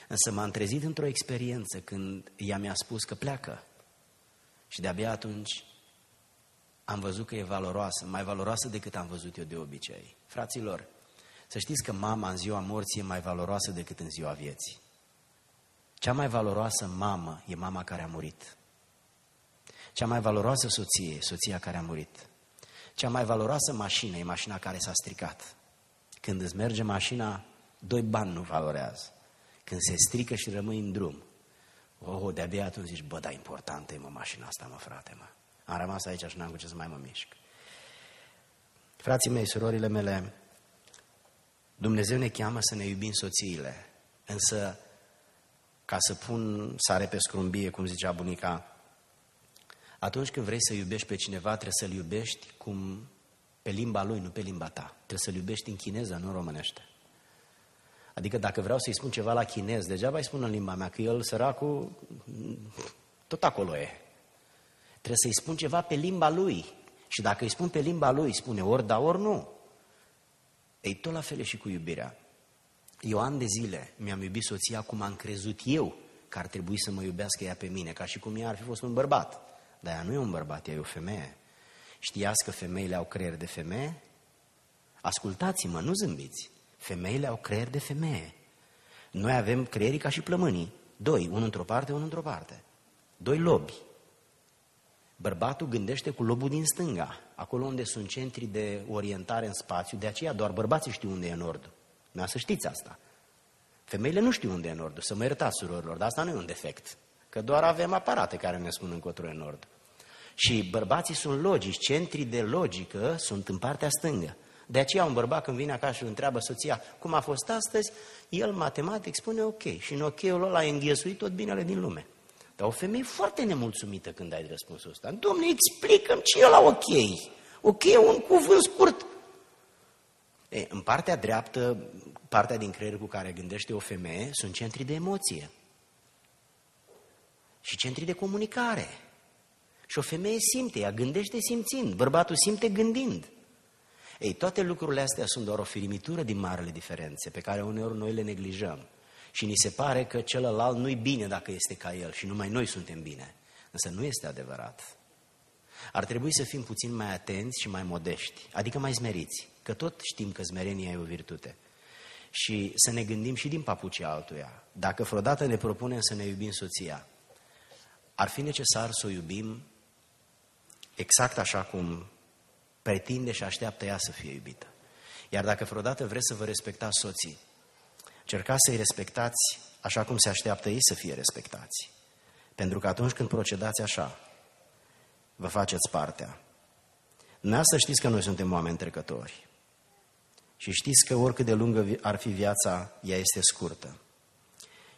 Însă m-am trezit într-o experiență când ea mi-a spus că pleacă. Și de-abia atunci am văzut că e valoroasă, mai valoroasă decât am văzut eu de obicei. Fraților, să știți că mama în ziua morții e mai valoroasă decât în ziua vieții. Cea mai valoroasă mamă e mama care a murit. Cea mai valoroasă soție e soția care a murit. Cea mai valoroasă mașină e mașina care s-a stricat. Când îți merge mașina, doi bani nu valorează. Când se strică și rămâi în drum, Oh, de-abia atunci zici, bă, da, importantă e mă mașina asta, mă, frate, mă. Am rămas aici și n-am cu ce să mai mă mișc. Frații mei, surorile mele, Dumnezeu ne cheamă să ne iubim soțiile, însă, ca să pun sare pe scrumbie, cum zicea bunica, atunci când vrei să iubești pe cineva, trebuie să-l iubești cum pe limba lui, nu pe limba ta. Trebuie să-l iubești în chineză, nu în românește. Adică dacă vreau să-i spun ceva la chinez, degeaba îi spun în limba mea, că el, săracul, tot acolo e. Trebuie să-i spun ceva pe limba lui. Și dacă îi spun pe limba lui, spune ori da, ori nu. Ei, tot la fel e și cu iubirea. Eu ani de zile mi-am iubit soția cum am crezut eu că ar trebui să mă iubească ea pe mine, ca și cum ea ar fi fost un bărbat. Dar ea nu e un bărbat, ea e o femeie. Știați că femeile au creier de femeie? Ascultați-mă, nu zâmbiți. Femeile au creier de femeie. Noi avem creierii ca și plămânii. Doi, unul într-o parte, unul într-o parte. Doi lobi. Bărbatul gândește cu lobul din stânga, acolo unde sunt centri de orientare în spațiu, de aceea doar bărbații știu unde e nordul. Nu să știți asta. Femeile nu știu unde e nordul, să mă iertați surorilor, dar asta nu e un defect. Că doar avem aparate care ne spun încotro e nord. Și bărbații sunt logici, centrii de logică sunt în partea stângă. De aceea un bărbat când vine acasă și întreabă soția cum a fost astăzi, el matematic spune ok. Și în ok-ul ăla a înghesuit tot binele din lume. Dar o femeie foarte nemulțumită când ai răspunsul ăsta. Domne, explicăm ce e la ok. Ok e un cuvânt scurt. E, în partea dreaptă, partea din creier cu care gândește o femeie, sunt centri de emoție. Și centri de comunicare. Și o femeie simte, ea gândește simțind, bărbatul simte gândind. Ei, toate lucrurile astea sunt doar o firimitură din marele diferențe pe care uneori noi le neglijăm. Și ni se pare că celălalt nu-i bine dacă este ca el și numai noi suntem bine. Însă nu este adevărat. Ar trebui să fim puțin mai atenți și mai modești, adică mai smeriți, că tot știm că smerenia e o virtute. Și să ne gândim și din papucii altuia. Dacă vreodată ne propunem să ne iubim soția, ar fi necesar să o iubim exact așa cum pretinde și așteaptă ea să fie iubită. Iar dacă vreodată vreți să vă respectați soții, cercați să-i respectați așa cum se așteaptă ei să fie respectați. Pentru că atunci când procedați așa, vă faceți partea. Nu să știți că noi suntem oameni trecători. Și știți că oricât de lungă ar fi viața, ea este scurtă.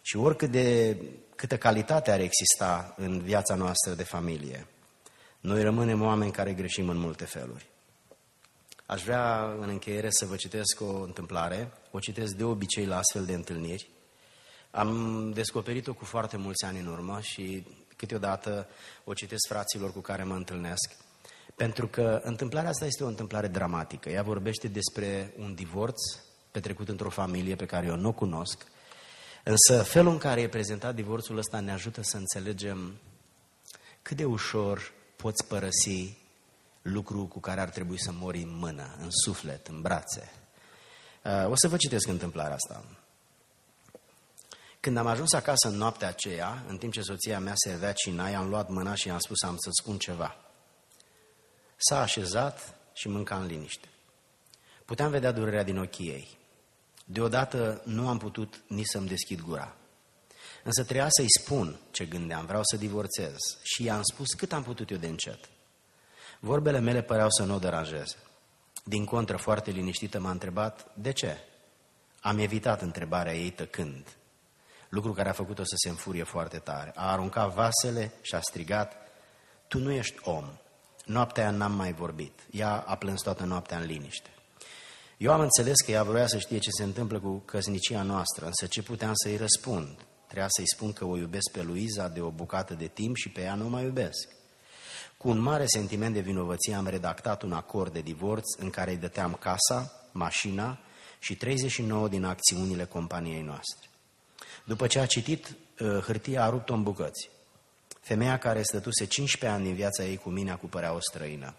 Și oricât de câtă calitate ar exista în viața noastră de familie, noi rămânem oameni care greșim în multe feluri. Aș vrea în încheiere să vă citesc o întâmplare, o citesc de obicei la astfel de întâlniri. Am descoperit-o cu foarte mulți ani în urmă și câteodată o citesc fraților cu care mă întâlnesc. Pentru că întâmplarea asta este o întâmplare dramatică. Ea vorbește despre un divorț petrecut într-o familie pe care eu nu o cunosc. Însă felul în care e prezentat divorțul ăsta ne ajută să înțelegem cât de ușor poți părăsi lucru cu care ar trebui să mori în mână, în suflet, în brațe. Uh, o să vă citesc întâmplarea asta. Când am ajuns acasă în noaptea aceea, în timp ce soția mea servea cinai, am luat mâna și i-am spus am să spun ceva. S-a așezat și mânca în liniște. Puteam vedea durerea din ochii ei. Deodată nu am putut nici să-mi deschid gura. Însă trebuia să-i spun ce gândeam, vreau să divorțez. Și i-am spus cât am putut eu de încet. Vorbele mele păreau să nu o deranjeze. Din contră, foarte liniștită m-a întrebat, de ce? Am evitat întrebarea ei tăcând, lucru care a făcut-o să se înfurie foarte tare. A aruncat vasele și a strigat, tu nu ești om. Noaptea aia n-am mai vorbit. Ea a plâns toată noaptea în liniște. Eu am înțeles că ea vroia să știe ce se întâmplă cu căsnicia noastră, însă ce puteam să-i răspund? Trebuia să-i spun că o iubesc pe Luiza de o bucată de timp și pe ea nu mai iubesc. Cu un mare sentiment de vinovăție am redactat un acord de divorț în care îi dăteam casa, mașina și 39 din acțiunile companiei noastre. După ce a citit, uh, hârtia a rupt-o în bucăți. Femeia care stătuse 15 ani din viața ei cu mine a cupărea o străină.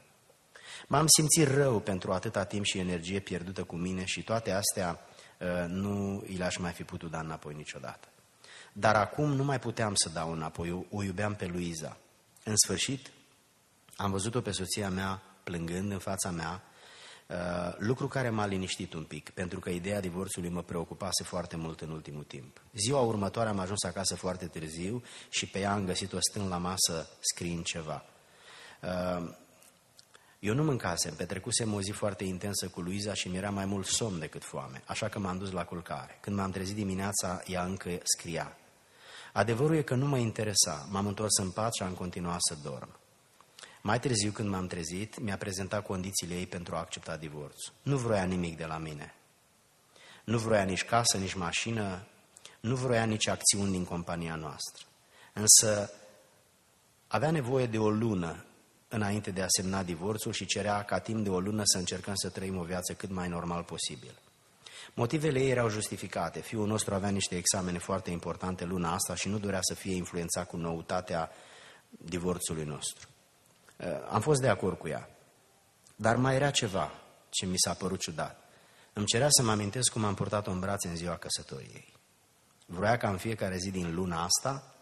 M-am simțit rău pentru atâta timp și energie pierdută cu mine și toate astea uh, nu i le-aș mai fi putut da înapoi niciodată. Dar acum nu mai puteam să dau înapoi, o iubeam pe Luiza. În sfârșit, am văzut-o pe soția mea plângând în fața mea, uh, lucru care m-a liniștit un pic, pentru că ideea divorțului mă preocupase foarte mult în ultimul timp. Ziua următoare am ajuns acasă foarte târziu și pe ea am găsit-o stând la masă scriind ceva. Uh, eu nu mâncasem, petrecusem o zi foarte intensă cu Luiza și mi-era mai mult somn decât foame, așa că m-am dus la culcare. Când m-am trezit dimineața, ea încă scria. Adevărul e că nu mă interesa, m-am întors în pat și am continuat să dorm. Mai târziu, când m-am trezit, mi-a prezentat condițiile ei pentru a accepta divorțul. Nu vroia nimic de la mine. Nu vroia nici casă, nici mașină, nu vroia nici acțiuni din compania noastră. Însă avea nevoie de o lună înainte de a semna divorțul și cerea ca timp de o lună să încercăm să trăim o viață cât mai normal posibil. Motivele ei erau justificate. Fiul nostru avea niște examene foarte importante luna asta și nu dorea să fie influențat cu noutatea divorțului nostru. Uh, am fost de acord cu ea. Dar mai era ceva ce mi s-a părut ciudat. Îmi cerea să mă amintesc cum am purtat-o în brațe în ziua căsătoriei. Vroia ca în fiecare zi din luna asta,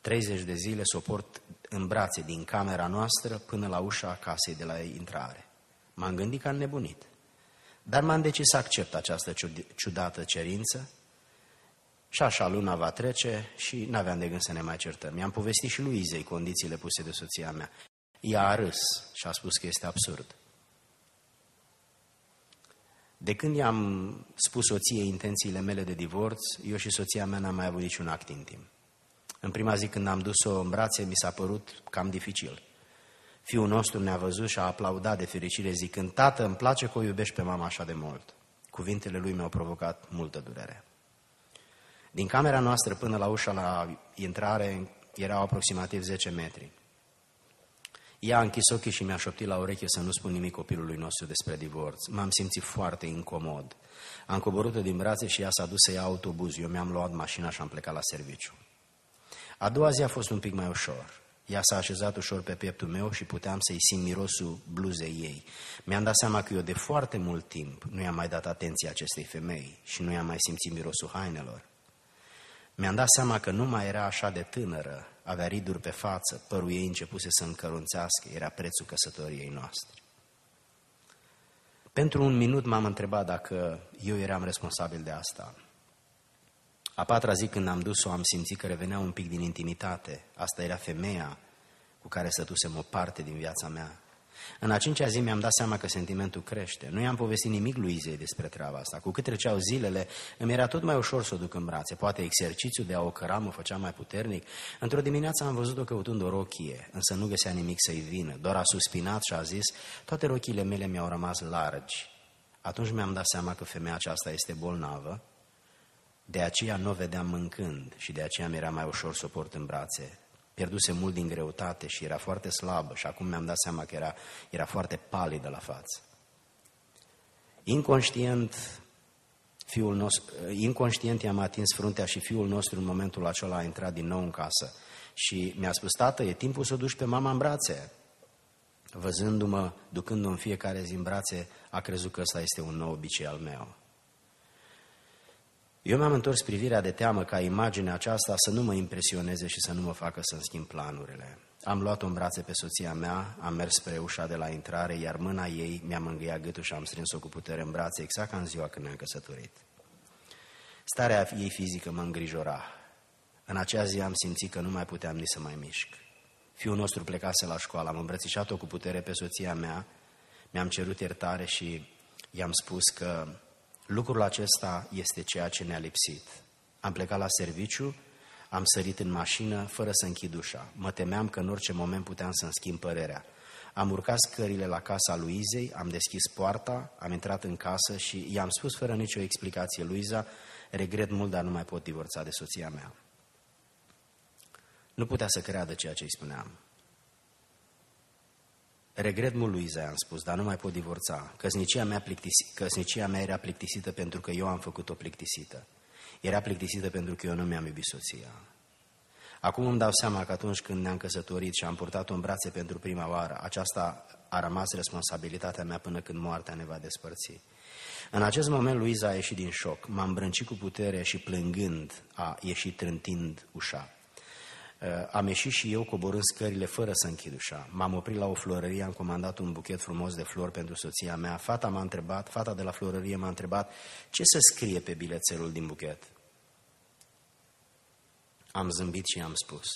30 de zile să o port în brațe din camera noastră până la ușa casei de la intrare. M-am gândit că am nebunit. Dar m-am decis să accept această ciudată cerință și așa luna va trece și n-aveam de gând să ne mai certăm. I-am povestit și lui Izei condițiile puse de soția mea. Ea a râs și a spus că este absurd. De când i-am spus soției intențiile mele de divorț, eu și soția mea n-am mai avut niciun act intim. În prima zi când am dus-o în brațe, mi s-a părut cam dificil. Fiul nostru ne-a văzut și a aplaudat de fericire zicând, Tată, îmi place că o iubești pe mama așa de mult. Cuvintele lui mi-au provocat multă durere. Din camera noastră până la ușa la intrare erau aproximativ 10 metri. Ea a închis ochii și mi-a șoptit la ureche să nu spun nimic copilului nostru despre divorț. M-am simțit foarte incomod. Am coborât-o din brațe și ea s-a dus să ia autobuz. Eu mi-am luat mașina și am plecat la serviciu. A doua zi a fost un pic mai ușor. Ea s-a așezat ușor pe pieptul meu și puteam să-i simt mirosul bluzei ei. Mi-am dat seama că eu de foarte mult timp nu i-am mai dat atenție acestei femei și nu i-am mai simțit mirosul hainelor. Mi-am dat seama că nu mai era așa de tânără, avea riduri pe față, părul ei începuse să încărunțească, era prețul căsătoriei noastre. Pentru un minut m-am întrebat dacă eu eram responsabil de asta. A patra zi când am dus-o am simțit că revenea un pic din intimitate. Asta era femeia cu care stătusem o parte din viața mea. În a cincea zi mi-am dat seama că sentimentul crește. Nu i-am povestit nimic lui Izei despre treaba asta. Cu cât treceau zilele, îmi era tot mai ușor să o duc în brațe. Poate exercițiul de a o căra mă făcea mai puternic. Într-o dimineață am văzut-o căutând o rochie, însă nu găsea nimic să-i vină. Doar a suspinat și a zis, toate rochiile mele mi-au rămas largi. Atunci mi-am dat seama că femeia aceasta este bolnavă, de aceea nu o vedeam mâncând și de aceea mi era mai ușor să o port în brațe pierduse mult din greutate și era foarte slabă și acum mi-am dat seama că era, era foarte palidă la față. Inconștient, fiul nostru, inconștient i-am atins fruntea și fiul nostru în momentul acela a intrat din nou în casă și mi-a spus, tată, e timpul să o duci pe mama în brațe. Văzându-mă, ducându-mă în fiecare zi în brațe, a crezut că ăsta este un nou obicei al meu. Eu mi-am întors privirea de teamă ca imaginea aceasta să nu mă impresioneze și să nu mă facă să-mi schimb planurile. Am luat-o în brațe pe soția mea, am mers spre ușa de la intrare, iar mâna ei mi-a mângâiat gâtul și am strâns-o cu putere în brațe, exact ca în ziua când ne-am căsătorit. Starea ei fizică mă îngrijora. În acea zi am simțit că nu mai puteam nici să mai mișc. Fiul nostru plecase la școală, am îmbrățișat-o cu putere pe soția mea, mi-am cerut iertare și i-am spus că lucrul acesta este ceea ce ne-a lipsit. Am plecat la serviciu, am sărit în mașină fără să închid ușa. Mă temeam că în orice moment puteam să-mi schimb părerea. Am urcat scările la casa Luizei, am deschis poarta, am intrat în casă și i-am spus fără nicio explicație, Luiza, regret mult, dar nu mai pot divorța de soția mea. Nu putea să creadă ceea ce îi spuneam. Regret mult, Luiza, i-am spus, dar nu mai pot divorța. Căsnicia mea, plictisi, căsnicia mea era plictisită pentru că eu am făcut-o plictisită. Era plictisită pentru că eu nu mi-am iubit soția. Acum îmi dau seama că atunci când ne-am căsătorit și am purtat-o în brațe pentru prima oară, aceasta a rămas responsabilitatea mea până când moartea ne va despărți. În acest moment Luiza a ieșit din șoc. M-am brâncit cu putere și plângând a ieșit trântind ușa. Uh, am ieșit și eu coborând scările fără să închid ușa. M-am oprit la o florărie, am comandat un buchet frumos de flori pentru soția mea. Fata m-a întrebat, fata de la florărie m-a întrebat ce să scrie pe bilețelul din buchet. Am zâmbit și am spus,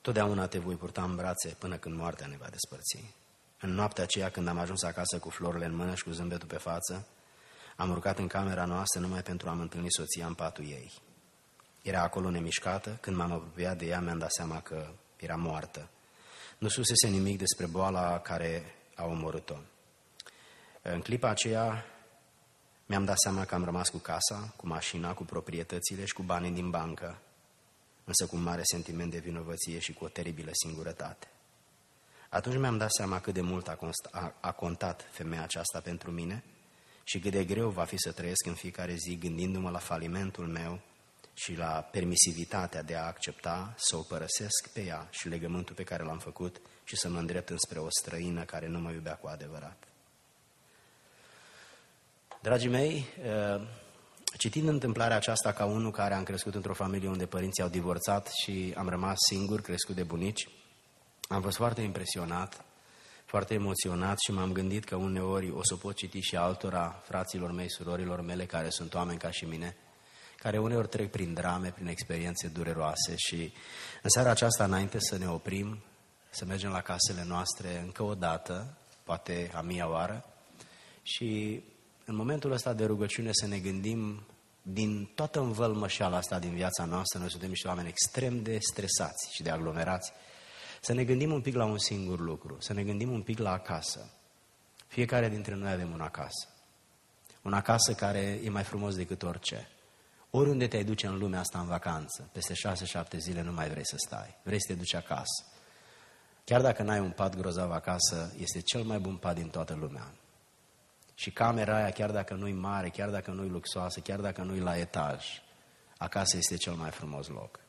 totdeauna te voi purta în brațe până când moartea ne va despărți. În noaptea aceea, când am ajuns acasă cu florile în mână și cu zâmbetul pe față, am urcat în camera noastră numai pentru a-mi întâlni soția în patul ei. Era acolo nemișcată, când m-am apropiat de ea mi-am dat seama că era moartă. Nu susese nimic despre boala care a omorât-o. În clipa aceea mi-am dat seama că am rămas cu casa, cu mașina, cu proprietățile și cu banii din bancă, însă cu un mare sentiment de vinovăție și cu o teribilă singurătate. Atunci mi-am dat seama cât de mult a, const- a, a contat femeia aceasta pentru mine și cât de greu va fi să trăiesc în fiecare zi gândindu-mă la falimentul meu și la permisivitatea de a accepta să o părăsesc pe ea și legământul pe care l-am făcut și să mă îndrept înspre o străină care nu mă iubea cu adevărat. Dragii mei, eh, citind întâmplarea aceasta ca unul care am crescut într-o familie unde părinții au divorțat și am rămas singur, crescut de bunici, am fost foarte impresionat, foarte emoționat și m-am gândit că uneori o să pot citi și altora, fraților mei, surorilor mele, care sunt oameni ca și mine, care uneori trec prin drame, prin experiențe dureroase și în seara aceasta, înainte să ne oprim, să mergem la casele noastre încă o dată, poate a mia oară, și în momentul ăsta de rugăciune să ne gândim din toată învălmășeala asta din viața noastră, noi suntem niște oameni extrem de stresați și de aglomerați, să ne gândim un pic la un singur lucru, să ne gândim un pic la acasă. Fiecare dintre noi avem un acasă. Un acasă care e mai frumos decât orice. Oriunde te-ai duce în lumea asta în vacanță, peste șase, șapte zile nu mai vrei să stai. Vrei să te duci acasă. Chiar dacă n-ai un pat grozav acasă, este cel mai bun pat din toată lumea. Și camera aia, chiar dacă nu-i mare, chiar dacă nu-i luxoasă, chiar dacă nu-i la etaj, acasă este cel mai frumos loc.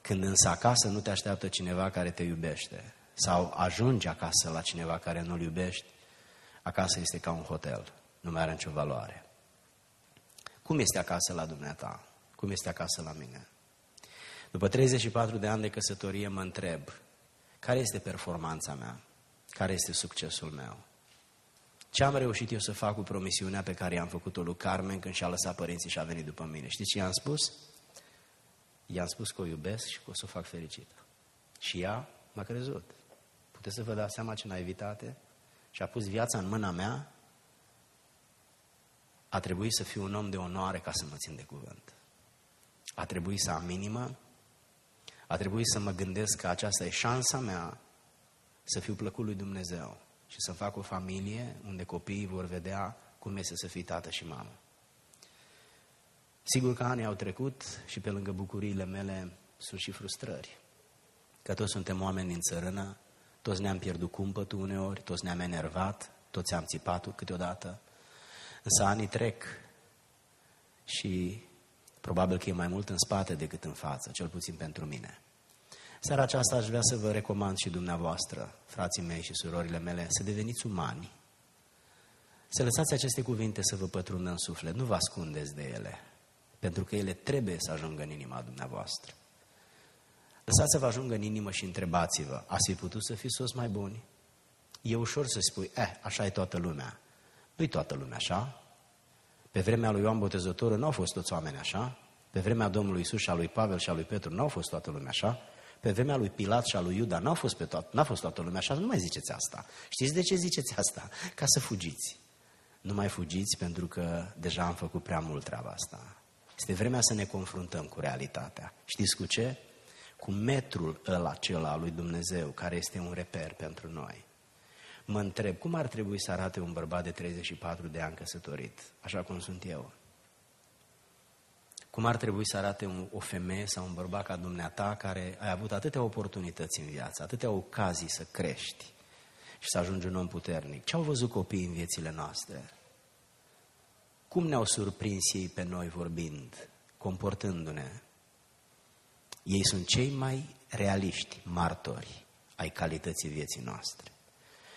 Când însă acasă nu te așteaptă cineva care te iubește sau ajungi acasă la cineva care nu-l iubești, acasă este ca un hotel, nu mai are nicio valoare. Cum este acasă la dumneata? Cum este acasă la mine? După 34 de ani de căsătorie mă întreb, care este performanța mea? Care este succesul meu? Ce am reușit eu să fac cu promisiunea pe care i-am făcut-o lui Carmen când și-a lăsat părinții și a venit după mine? Știți ce i-am spus? I-am spus că o iubesc și că o să o fac fericită. Și ea m-a crezut. Puteți să vă dați seama ce naivitate? Și a pus viața în mâna mea. A trebuit să fiu un om de onoare ca să mă țin de cuvânt. A trebuit să am inimă. A trebuit să mă gândesc că aceasta e șansa mea să fiu plăcut lui Dumnezeu și să fac o familie unde copiii vor vedea cum este să fii tată și mamă. Sigur că anii au trecut și pe lângă bucuriile mele sunt și frustrări. Că toți suntem oameni din țărână, toți ne-am pierdut cumpătul uneori, toți ne-am enervat, toți am țipat câteodată. Însă anii trec și probabil că e mai mult în spate decât în față, cel puțin pentru mine. Seara aceasta aș vrea să vă recomand și dumneavoastră, frații mei și surorile mele, să deveniți umani. Să lăsați aceste cuvinte să vă pătrundă în suflet, nu vă ascundeți de ele pentru că ele trebuie să ajungă în inima dumneavoastră. Lăsați să vă ajungă în inimă și întrebați-vă, ați fi putut să fiți sos mai buni? E ușor să spui, eh, așa e toată lumea. Nu-i toată lumea așa. Pe vremea lui Ioan Botezătorul nu au fost toți oameni așa. Pe vremea Domnului Isus și a lui Pavel și a lui Petru nu au fost toată lumea așa. Pe vremea lui Pilat și a lui Iuda n-a fost, pe toat, n-a fost toată lumea așa. Nu mai ziceți asta. Știți de ce ziceți asta? Ca să fugiți. Nu mai fugiți pentru că deja am făcut prea mult treaba asta. Este vremea să ne confruntăm cu realitatea. Știți cu ce? Cu metrul ăla acela al lui Dumnezeu, care este un reper pentru noi. Mă întreb, cum ar trebui să arate un bărbat de 34 de ani căsătorit, așa cum sunt eu? Cum ar trebui să arate un, o femeie sau un bărbat ca dumneata care ai avut atâtea oportunități în viață, atâtea ocazii să crești și să ajungi un om puternic? Ce au văzut copiii în viețile noastre? Cum ne-au surprins ei pe noi vorbind, comportându-ne? Ei sunt cei mai realiști martori ai calității vieții noastre.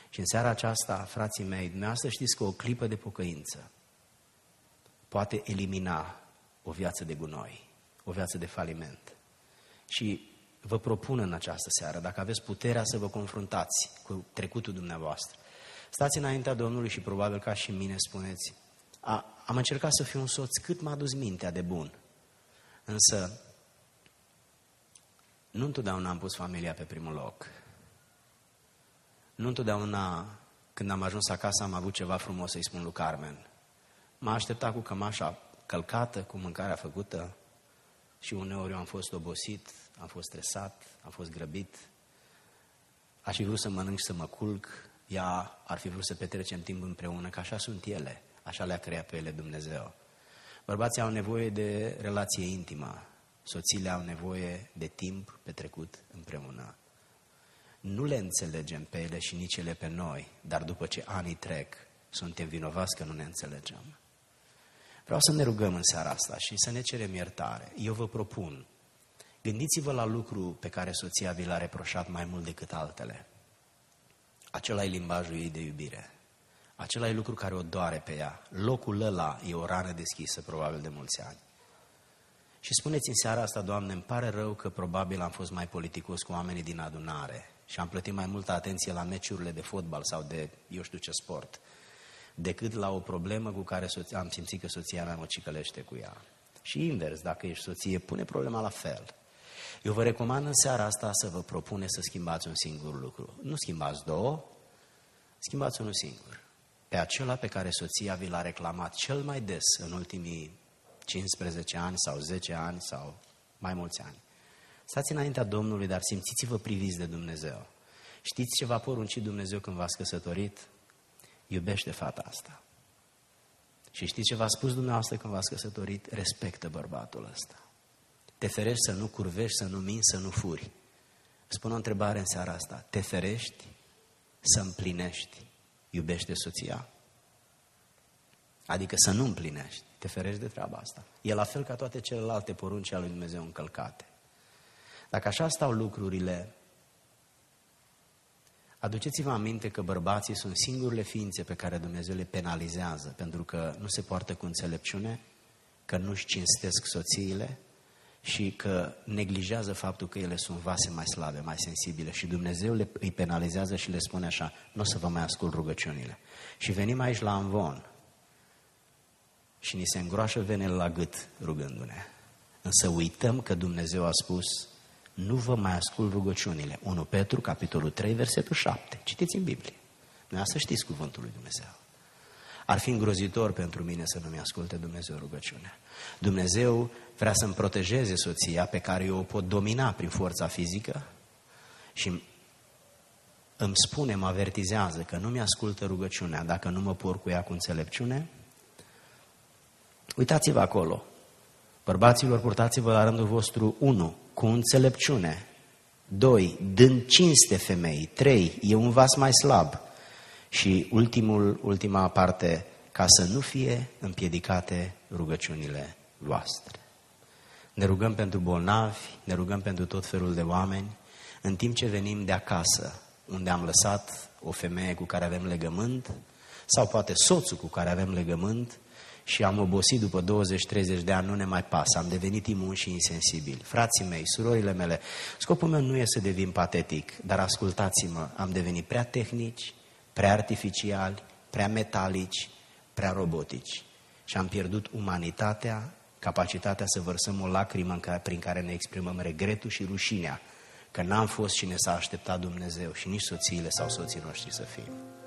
Și în seara aceasta, frații mei, dumneavoastră știți că o clipă de pocăință poate elimina o viață de gunoi, o viață de faliment. Și vă propun în această seară, dacă aveți puterea să vă confruntați cu trecutul dumneavoastră, stați înaintea Domnului și probabil ca și mine spuneți, a, am încercat să fiu un soț cât m-a dus mintea de bun, însă nu întotdeauna am pus familia pe primul loc. Nu întotdeauna când am ajuns acasă am avut ceva frumos să-i spun lui Carmen. M-a așteptat cu cămașa călcată, cu mâncarea făcută și uneori eu am fost obosit, am fost stresat, am fost grăbit. Aș fi vrut să mănânc și să mă culc, ea ar fi vrut să petrecem timp împreună, că așa sunt ele, așa le-a creat pe ele Dumnezeu. Bărbații au nevoie de relație intimă, soțiile au nevoie de timp petrecut împreună. Nu le înțelegem pe ele și nici ele pe noi, dar după ce anii trec, suntem vinovați că nu ne înțelegem. Vreau să ne rugăm în seara asta și să ne cerem iertare. Eu vă propun, gândiți-vă la lucru pe care soția vi l-a reproșat mai mult decât altele. Acela e limbajul ei de iubire. Acela e lucru care o doare pe ea. Locul ăla e o rană deschisă, probabil de mulți ani. Și spuneți în seara asta, Doamne, îmi pare rău că probabil am fost mai politicos cu oamenii din adunare și am plătit mai multă atenție la meciurile de fotbal sau de eu știu ce sport, decât la o problemă cu care soția, am simțit că soția mea mă cicălește cu ea. Și invers, dacă ești soție, pune problema la fel. Eu vă recomand în seara asta să vă propune să schimbați un singur lucru. Nu schimbați două, schimbați unul singur. Pe acela pe care soția vi l-a reclamat cel mai des în ultimii 15 ani sau 10 ani sau mai mulți ani. Stați înaintea Domnului, dar simțiți-vă priviți de Dumnezeu. Știți ce v-a poruncit Dumnezeu când v-ați căsătorit? Iubește fata asta. Și știți ce v-a spus dumneavoastră când v-ați căsătorit? Respectă bărbatul ăsta. Te ferești să nu curvești, să nu minți, să nu furi. Spun o întrebare în seara asta. Te ferești să împlinești. Iubește soția. Adică să nu împlinești. Te ferești de treaba asta. E la fel ca toate celelalte porunci ale lui Dumnezeu încălcate. Dacă așa stau lucrurile, aduceți-vă aminte că bărbații sunt singurele ființe pe care Dumnezeu le penalizează pentru că nu se poartă cu înțelepciune, că nu-și cinstesc soțiile și că neglijează faptul că ele sunt vase mai slabe, mai sensibile și Dumnezeu le, îi penalizează și le spune așa, nu o să vă mai ascult rugăciunile. Și venim aici la Amvon și ni se îngroașă venele la gât rugându-ne. Însă uităm că Dumnezeu a spus, nu vă mai ascult rugăciunile. 1 Petru, capitolul 3, versetul 7. Citiți în Biblie. Nu să știți cuvântul lui Dumnezeu. Ar fi îngrozitor pentru mine să nu-mi asculte Dumnezeu rugăciunea. Dumnezeu vrea să-mi protejeze soția pe care eu o pot domina prin forța fizică și îmi spune, mă avertizează că nu mi-ascultă rugăciunea dacă nu mă por cu ea cu înțelepciune. Uitați-vă acolo. Bărbaților, purtați-vă la rândul vostru, unu, cu înțelepciune. Doi, dând cinste femei. Trei, e un vas mai slab. Și ultimul, ultima parte, ca să nu fie împiedicate rugăciunile voastre. Ne rugăm pentru bolnavi, ne rugăm pentru tot felul de oameni, în timp ce venim de acasă, unde am lăsat o femeie cu care avem legământ, sau poate soțul cu care avem legământ, și am obosit după 20-30 de ani, nu ne mai pasă, am devenit imun și insensibil. Frații mei, surorile mele, scopul meu nu e să devin patetic, dar ascultați-mă, am devenit prea tehnici, prea artificiali, prea metalici, prea robotici și am pierdut umanitatea, capacitatea să vărsăm o lacrimă în care, prin care ne exprimăm regretul și rușinea că n-am fost cine s-a așteptat Dumnezeu și nici soțiile sau soții noștri să fim.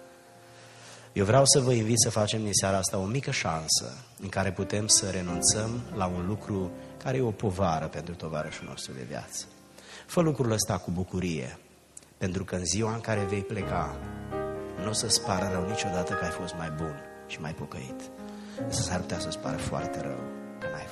Eu vreau să vă invit să facem din seara asta o mică șansă în care putem să renunțăm la un lucru care e o povară pentru tovarășul nostru de viață. Fă lucrul ăsta cu bucurie, pentru că în ziua în care vei pleca, nu o să-ți pară rău niciodată că ai fost mai bun și mai pocăit. Însă s-ar putea să-ți pară foarte rău că n-ai fost.